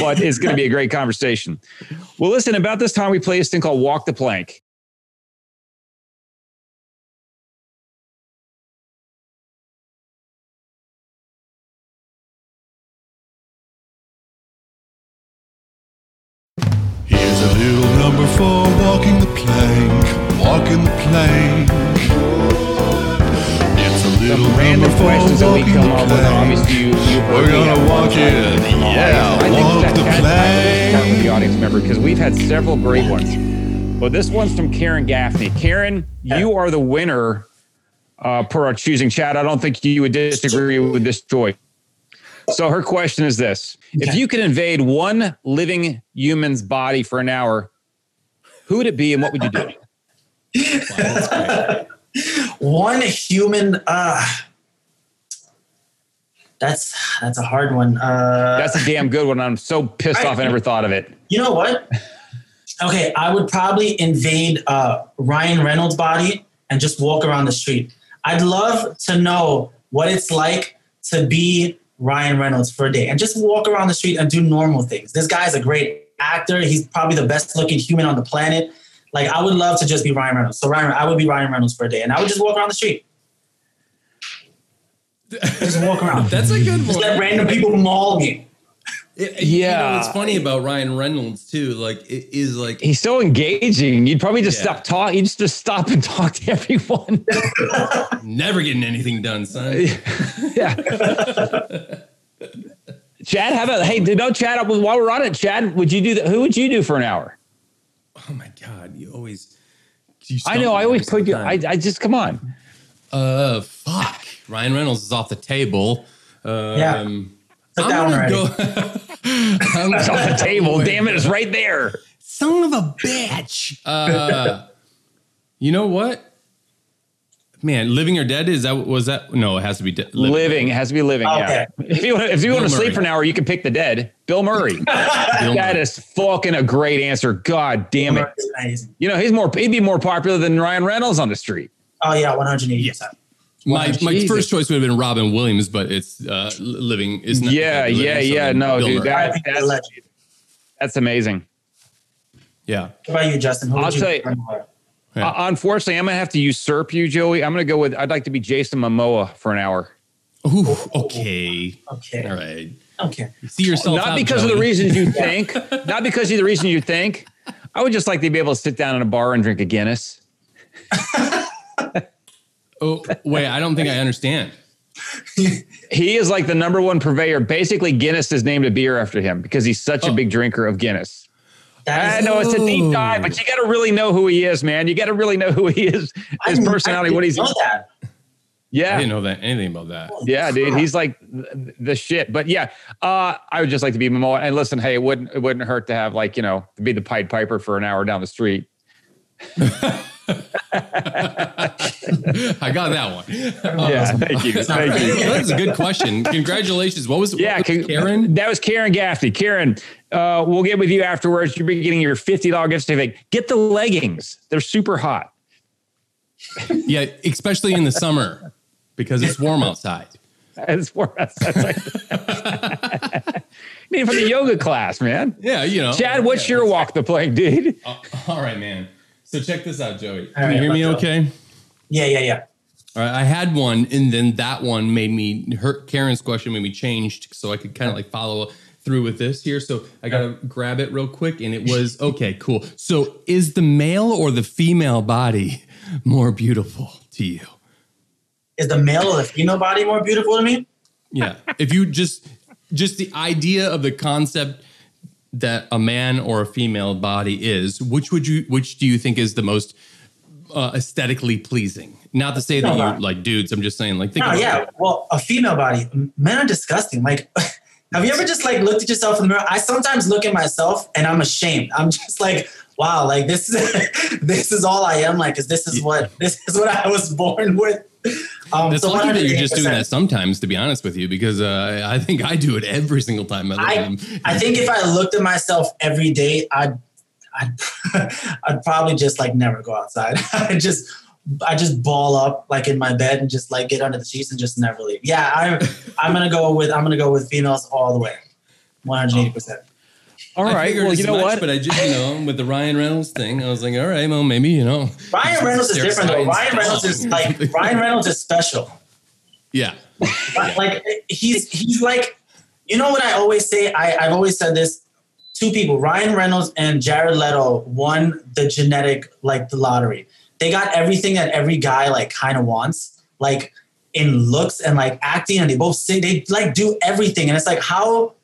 but it's going to be a great conversation. Well, listen, about this time we play this thing called Walk the Plank. But this one's from Karen Gaffney. Karen, you are the winner uh, per our choosing. Chad, I don't think you would disagree with this choice. So her question is this: If you could invade one living human's body for an hour, who would it be, and what would you do? One human. Uh, that's that's a hard one. Uh, That's a damn good one. I'm so pissed off I never thought of it. You know what? Okay, I would probably invade uh, Ryan Reynolds' body and just walk around the street. I'd love to know what it's like to be Ryan Reynolds for a day and just walk around the street and do normal things. This guy's a great actor. He's probably the best looking human on the planet. Like, I would love to just be Ryan Reynolds. So, Ryan, I would be Ryan Reynolds for a day and I would just walk around the street. Just walk around. That's a good Just one. let random people maul me. It- you know, Yeah. what's funny about Ryan Reynolds too. Like it is like He's so engaging. You'd probably just Yeah. stop talking. You just, just stop and talk to everyone. never getting anything done, son. yeah. Chad, how about hey? No, Chad. While we're on it, Chad, would you do that? Who would you do for an hour? Oh my god, you always. You I know. I always put you. I, I just come on. Uh, fuck. Ryan Reynolds is off the table. Um, Yeah. Took I'm that one gonna already. go. I'm It's on the table. go Damn it! It's right there. Son of a bitch. Uh, you know what? Man, living or dead is that was that? No, it has to be de- Living. It has to be living. Yeah. Okay. If you want, if you want to Bill sleep for an hour, you can pick the dead. Bill Murray. Bill that Murray. is fucking a great answer. God damn it. It's. You know he's more. He'd be more popular than Ryan Reynolds on the street. Oh yeah, one hundred eighty percent. My, my Jesus. first choice would have been Robin Williams, but it's uh, living is not. Yeah, living, yeah, so yeah. No, Bill dude, that- that's- That's amazing. yeah. What about you, Justin? Who I'll you tell you- Yeah. Uh, unfortunately, I'm gonna have to usurp you, Joey. I'm gonna go with. I'd like to be Jason Momoa for an hour. Ooh, okay. Okay. All right. Okay. See yourself Not out, because of the reasons you think. not because of the reason you think. I would just like to be able to sit down in a bar and drink a Guinness. Oh, wait. I don't think I understand. He is like the number one purveyor. Basically, Guinness is named a beer after him because he's such a big drinker of Guinness. That I know it's a deep dive, but you got to really know who he is, man. You got to really know who he is, his didn't- personality, I what he's. didn't know that. I Yeah, didn't know that anything about that. yeah, dude. He's like the, the shit. But yeah, uh, I would just like to be Momoa. And listen, hey, it wouldn't it wouldn't hurt to have like you know to be the Pied Piper for an hour down the street. I got that one. Yeah, thank you, thank you. That's a good question. Congratulations. What was, what Yeah, was con- Karen? That was Karen Gaffney. Karen, uh, we'll get with you afterwards. You're getting your fifty dollars gift certificate. Get the leggings; they're super hot. Yeah, especially in the summer because it's warm outside. For us. That's like, need for the yoga class, man. Yeah, you know. Chad, what's Yeah, your walk the plank, dude? Uh, all right, man. So check this out, Joey. Can All you hear me let's go. okay? Yeah, yeah, yeah. All right, I had one, and then that one made me her Karen's question made me changed, so I could kind of like follow through with this here. So I gotta grab it real quick, and it was okay, cool. So is the male or the female body more beautiful to you? Is the male or the female body more beautiful to me? Yeah, if you just just the idea of the concept that a man or a female body is, which would you which do you think is the most uh, aesthetically pleasing? Not to say that you like dudes. I'm just saying like think No, yeah. Well, a female body. Men are disgusting. Like, have you ever just like looked at yourself in the mirror? I sometimes look at myself and I'm ashamed. I'm just like, wow, like this is this is all I am. Like, because this is what this is what I was born with. Um, It's so lucky that you're just doing that sometimes, to be honest with you, because uh, I think I do it every single time I I. I think if I looked at myself every day, I'd, I'd, I'd probably just like never go outside. I just, I just ball up like in my bed and just like get under the sheets and just never leave. Yeah, I'm, I'm gonna go with, I'm gonna go with females all the way, 180. percent All I right. figured Well, you know much, what? But I just, you know, with the Ryan Reynolds thing, I was like, all right, well, maybe, you know. Ryan Reynolds is different though. Ryan Reynolds is like Ryan Reynolds is special. Yeah. Like he's he's like, you know what I always say. I I've always said this. Two people, Ryan Reynolds and Jared Leto, won the genetic like the lottery. They got everything that every guy like kind of wants, like in looks and like acting, and they both sing. They like do everything, and it's like how,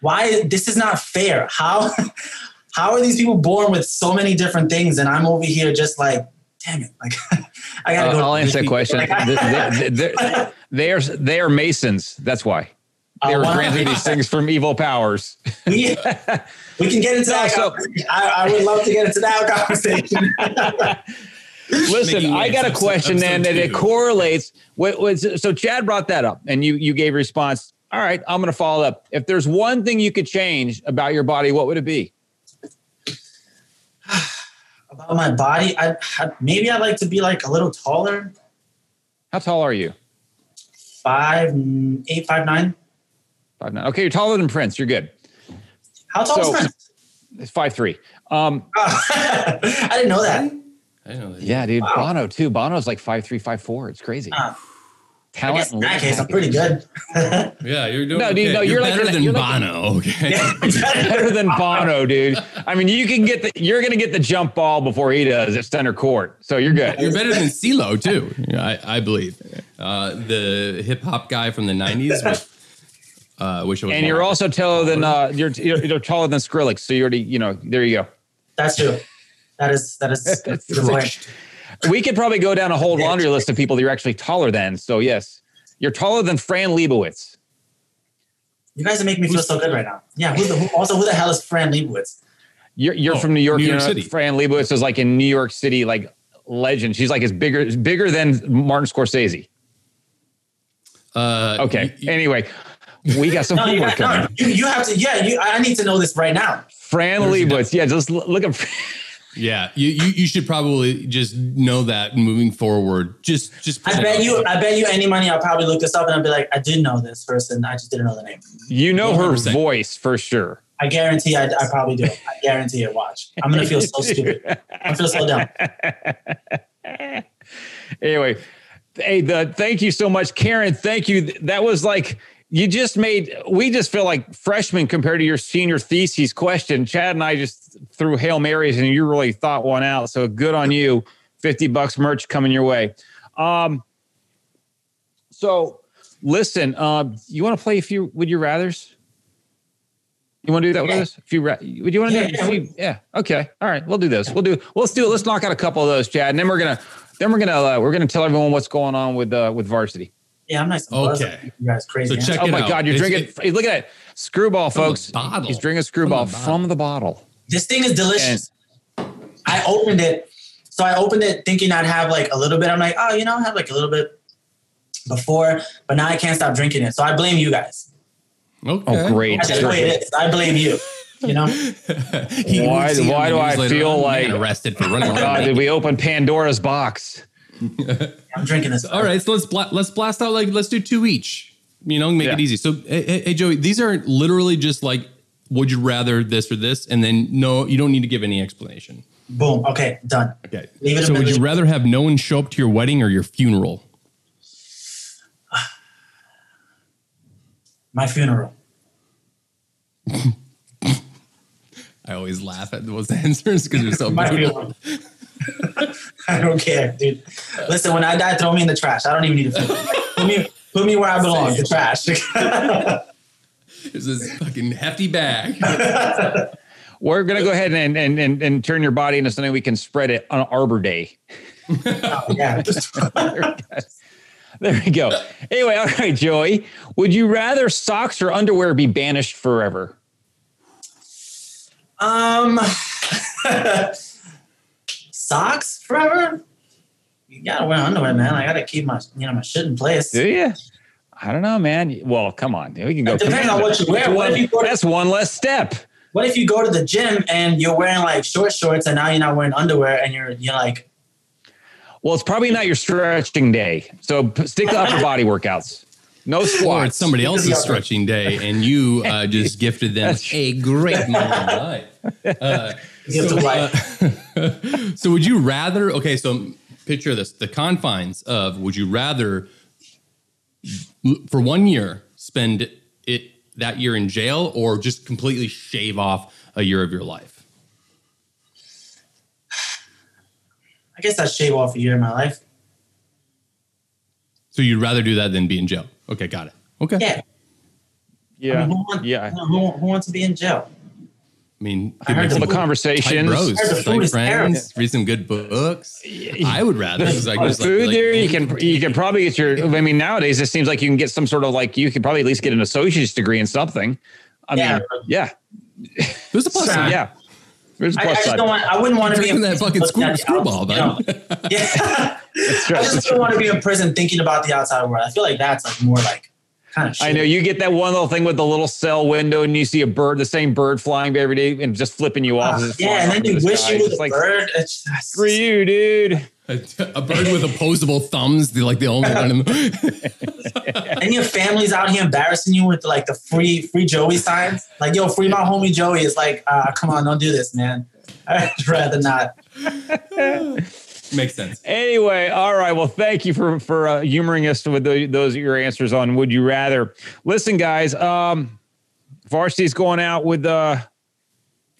why this is not fair. How, how are these people born with so many different things, and I'm over here just like, damn it, like I gotta Uh, go. I'll answer that question. Like, They- they- they- they are they are Masons. That's why they were granted these things from evil powers. we, we can get into that. so- I, I would love to get into that conversation. Listen, Making I got a question then that it correlates. What was so Chad brought that up, and you you gave a response. All right, I'm going to follow up. If there's one thing you could change about your body, what would it be? About my body, I, I maybe I'd like to be like a little taller, How tall are you? five, eight, five, nine. Five nine. Okay, you're taller than Prince. You're good. How tall So- is Prince? It's five three. Um, I didn't know that. I know that. yeah, dude. Wow. Bono too. Bono's like five three, five four. It's crazy. Ah. I talent. in that case, I'm pretty good. Yeah, you're doing. No, dude, no, you're, you're like- better like- than you're like- Bono. Okay. better than Bono, dude. I mean, you can get the you're gonna get the jump ball before he does at center court, so you're good. You're better than CeeLo too. I, I believe. Uh, the hip hop guy from the '90s. With, uh, wish it was. And you're also taller than uh, you're, you're you're taller than Skrillex, so you already you know there you go. That's true. That is that is that's a good point. We could probably go down a whole laundry list of people that you're actually taller than. So yes, you're taller than Fran Lebowitz. You guys are making me feel so good right now. Yeah. Who the, who, also, who the hell is Fran Lebowitz? You're you're Oh, from New York, New you know, City. Fran Lebowitz is like in New York City, like legend. She's like as bigger bigger than Martin Scorsese. Uh, Okay. y- y- anyway, we got some No, you, homework coming. no, you, you have to. Yeah, you. I need to know this right now. Fran Lebowitz. Yeah, just look at. Yeah, you, you you should probably just know that moving forward. Just just. I bet you. I bet you any money. I'll probably look this up and I'll be like, I did know this person. I just didn't know the name. You know her 100%. voice for sure. I guarantee. I, I probably do. I guarantee it. Watch. I'm gonna feel so stupid. I feel so dumb. anyway, hey, the thank you so much, Karen. Thank you. That was like you just made. We just feel like freshmen compared to your senior thesis question. Chad and I just threw hail marys, and you really thought one out. So good on you. Fifty bucks merch coming your way. Um. So, listen. Um. You want to play a few? Would you rather's? You want to do that with us? If you, ra- would you want to Yeah, do? yeah, few- yeah. Okay. All right. We'll do this. We'll do. Well, let's do it. Let's knock out a couple of those, Chad, and then we're gonna, then we're gonna, uh, we're gonna tell everyone what's going on with uh, with varsity. Yeah, I'm nice. and buzzed. Okay. You guys crazy. So man. check Oh my out. God, you're It's- drinking. hey, look at that screwball, From folks. bottle. He's drinking a screwball From the from the bottle. This thing is delicious. I opened it. So I opened it thinking I'd have like a little bit. I'm like, oh, you know, I have like a little bit before, but now I can't stop drinking it. So I blame you guys. Okay. Oh, great. That's just the it is. I blame you. You know, He- Why- why do I feel on, like- man, arrested for running God, around? did we open Pandora's box? I'm drinking this. All right, so let's bla- let's blast out like let's do two each. You know, make it easy. So, hey, hey, Joey, these are literally just like, would you rather this or this, and then no, you don't need to give any explanation. Boom. Okay, done. Okay. Leave it so, would you rather have no one show up to your wedding or your funeral? My funeral. I always laugh at those answers because they're so brutal. Funeral. I don't care, dude. Listen, when I die, throw me in the trash. I don't even need a funeral. put me, put me where I belong, the trash. There's this fucking hefty bag. We're gonna go ahead and and and, and turn your body into something we can spread it on Arbor Day. yeah. There we go. Anyway, all right, Joey. Would you rather socks or underwear be banished forever? Um, socks forever. You gotta wear underwear, man. I gotta keep my, you know, my shit in place. Do you? I don't know, man. Well, come on. We can go. It depends on what you wear. What if you go to- That's one less step. What if you go to the gym and you're wearing like short shorts and now you're not wearing underwear and you're you're like, Well, it's probably not your stretching day. So stick to upper body workouts. No Or it's somebody else's stretching day, and you uh, just gifted them a great moment in life. Uh, you have to uh, So would you rather? Okay, so picture this: the confines of would you rather for one year spend it that year in jail, or just completely shave off a year of your life? I guess I shave off a year of my life. So you'd rather do that than be in jail? Okay, got it. Okay. Yeah. I yeah. mean, who, wants, Yeah. who, who wants to be in jail? I mean, I heard some The food- tight conversations. bros, I heard the food like is terrible. friends, read some good books. I would rather. 'cause I The just like- food like- there, you can you can probably get your. I mean, nowadays it seems like you can get some sort of like you could probably at least get an associate's degree in something. I Yeah. mean, yeah, There's a plus Sure. side. yeah. There's a I, I plus just side. don't want. I wouldn't want to be in that prison fucking looking screw- at screwball, outside, you know? Yeah. I right. just don't want to be in prison thinking about the outside world. I feel like that's like more like kind of. I know you get that one little thing with the little cell window, and you see a bird, the same bird flying every day, and just flipping you off. as it's Uh, yeah, and then you the wish sky. you It's was a like, bird. It's, it's, Screw you, dude. A, a bird with opposable thumbs, the, like the only one in the. and your family's out here embarrassing you with like the free free Joey signs. Like, yo, free my homie Joey. It's like, uh, come on, don't do this, man. I'd rather not. Makes sense. Anyway, all right. Well, thank you for for uh, humoring us with the, those your answers on Would You Rather. Listen, guys, um, Varsity's going out with uh,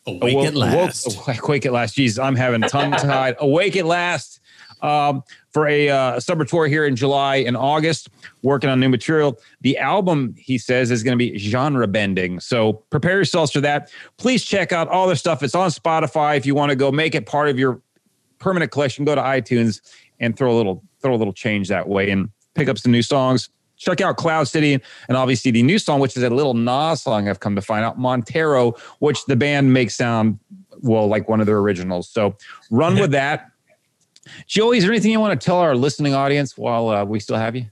Awake Awoke- at last. Awoke, awake at last. Jeez, I'm having tongue tied. awake at last. Um, for a uh, summer tour here in July and August, working on new material. The album, he says, is going to be genre bending. So prepare yourselves for that. Please check out all their stuff. It's on Spotify. If you want to go make it part of your permanent collection, go to iTunes and throw a little throw a little change that way and pick up some new songs. Check out Cloud City and obviously the new song, which is a Lil Nas song. I've come to find out Montero, which the band makes sound well like one of their originals. So run with that. Joey, is there anything you want to tell our listening audience while uh, we still have you?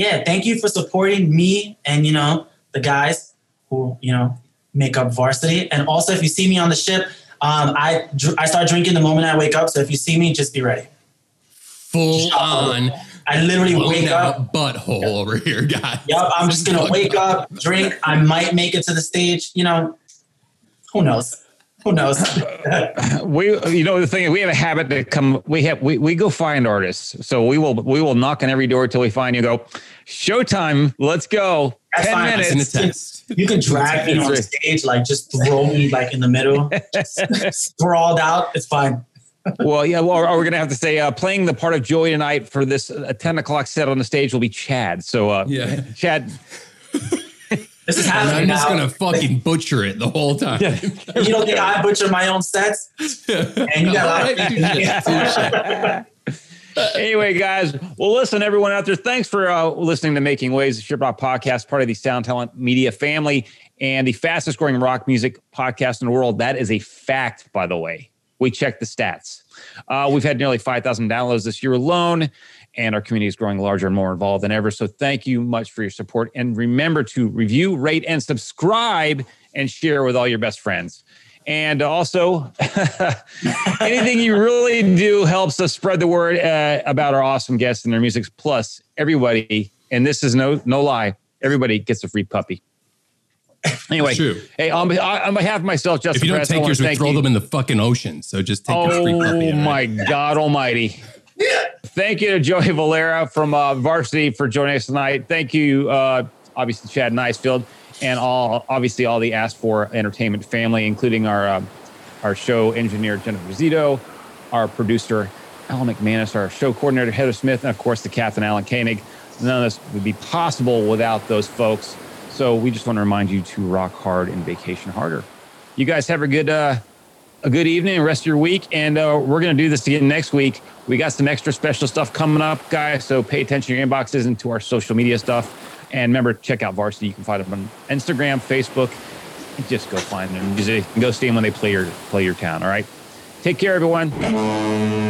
yeah, thank you for supporting me and you know the guys who you know make up varsity. And also, if you see me on the ship, um, I I start drinking the moment I wake up. So if you see me, just be ready. Full on I literally blown wake up. out butthole over here, guys. Yep, I'm just gonna wake up, drink. I might make it to the stage. You know, who knows? Who knows? We, you know, the thing is, we have a habit to come. We have we, we go find artists. So we will we will knock on every door till we find you. Go, showtime. Let's go. That's Ten fine. minutes. in a test. you can drag me on stage, like just throw me like in the middle, sprawled out. It's fine. well, yeah. Well, or we're gonna have to say uh, playing the part of Joey tonight for this uh, ten o'clock set on the stage will be Chad. So, uh, Yeah. Chad. This is And happening I'm just now. gonna fucking butcher it the whole time. You don't think I butcher my own sets? And you got a lot of Alright, anyway, guys, well, listen, everyone out there, thanks for uh, listening to Making Waves, the Ship Rock podcast, part of the Sound Talent Media family and the fastest growing rock music podcast in the world. That is a fact, by the way. We checked the stats. Uh, we've had nearly 5,000 downloads this year alone, and our community is growing larger and more involved than ever. So thank you much for your support. And remember to review, rate, and subscribe and share with all your best friends. And also, anything you really do helps us spread the word uh, about our awesome guests and their music. Plus, everybody, and this is no no lie, everybody gets a free puppy. Anyway, hey, on, behalf- on behalf of myself, Justin, If you don't Press, take yours, we throw you. them in the fucking ocean. So just take your free puppy. Oh all right? my God Almighty! Thank you to Joey Valera from uh, Varsity for joining us tonight. Thank you, uh, obviously Chad Nicefield, and all obviously all the Ask4 Entertainment family, including our uh, our show engineer Jennifer Zito, our producer Alan McManus, our show coordinator Heather Smith, and of course the captain Alan Koenig. None of this would be possible without those folks. So we just want to remind you to rock hard and vacation harder. You guys have a good uh, a good evening and rest of your week. And uh, we're going to do this again next week. We got some extra special stuff coming up, guys. So pay attention to your inboxes and to our social media stuff. And remember, check out Varsity. You can find them on Instagram, Facebook. Just go find them. and go see them when they play your play your town. All right. Take care, everyone.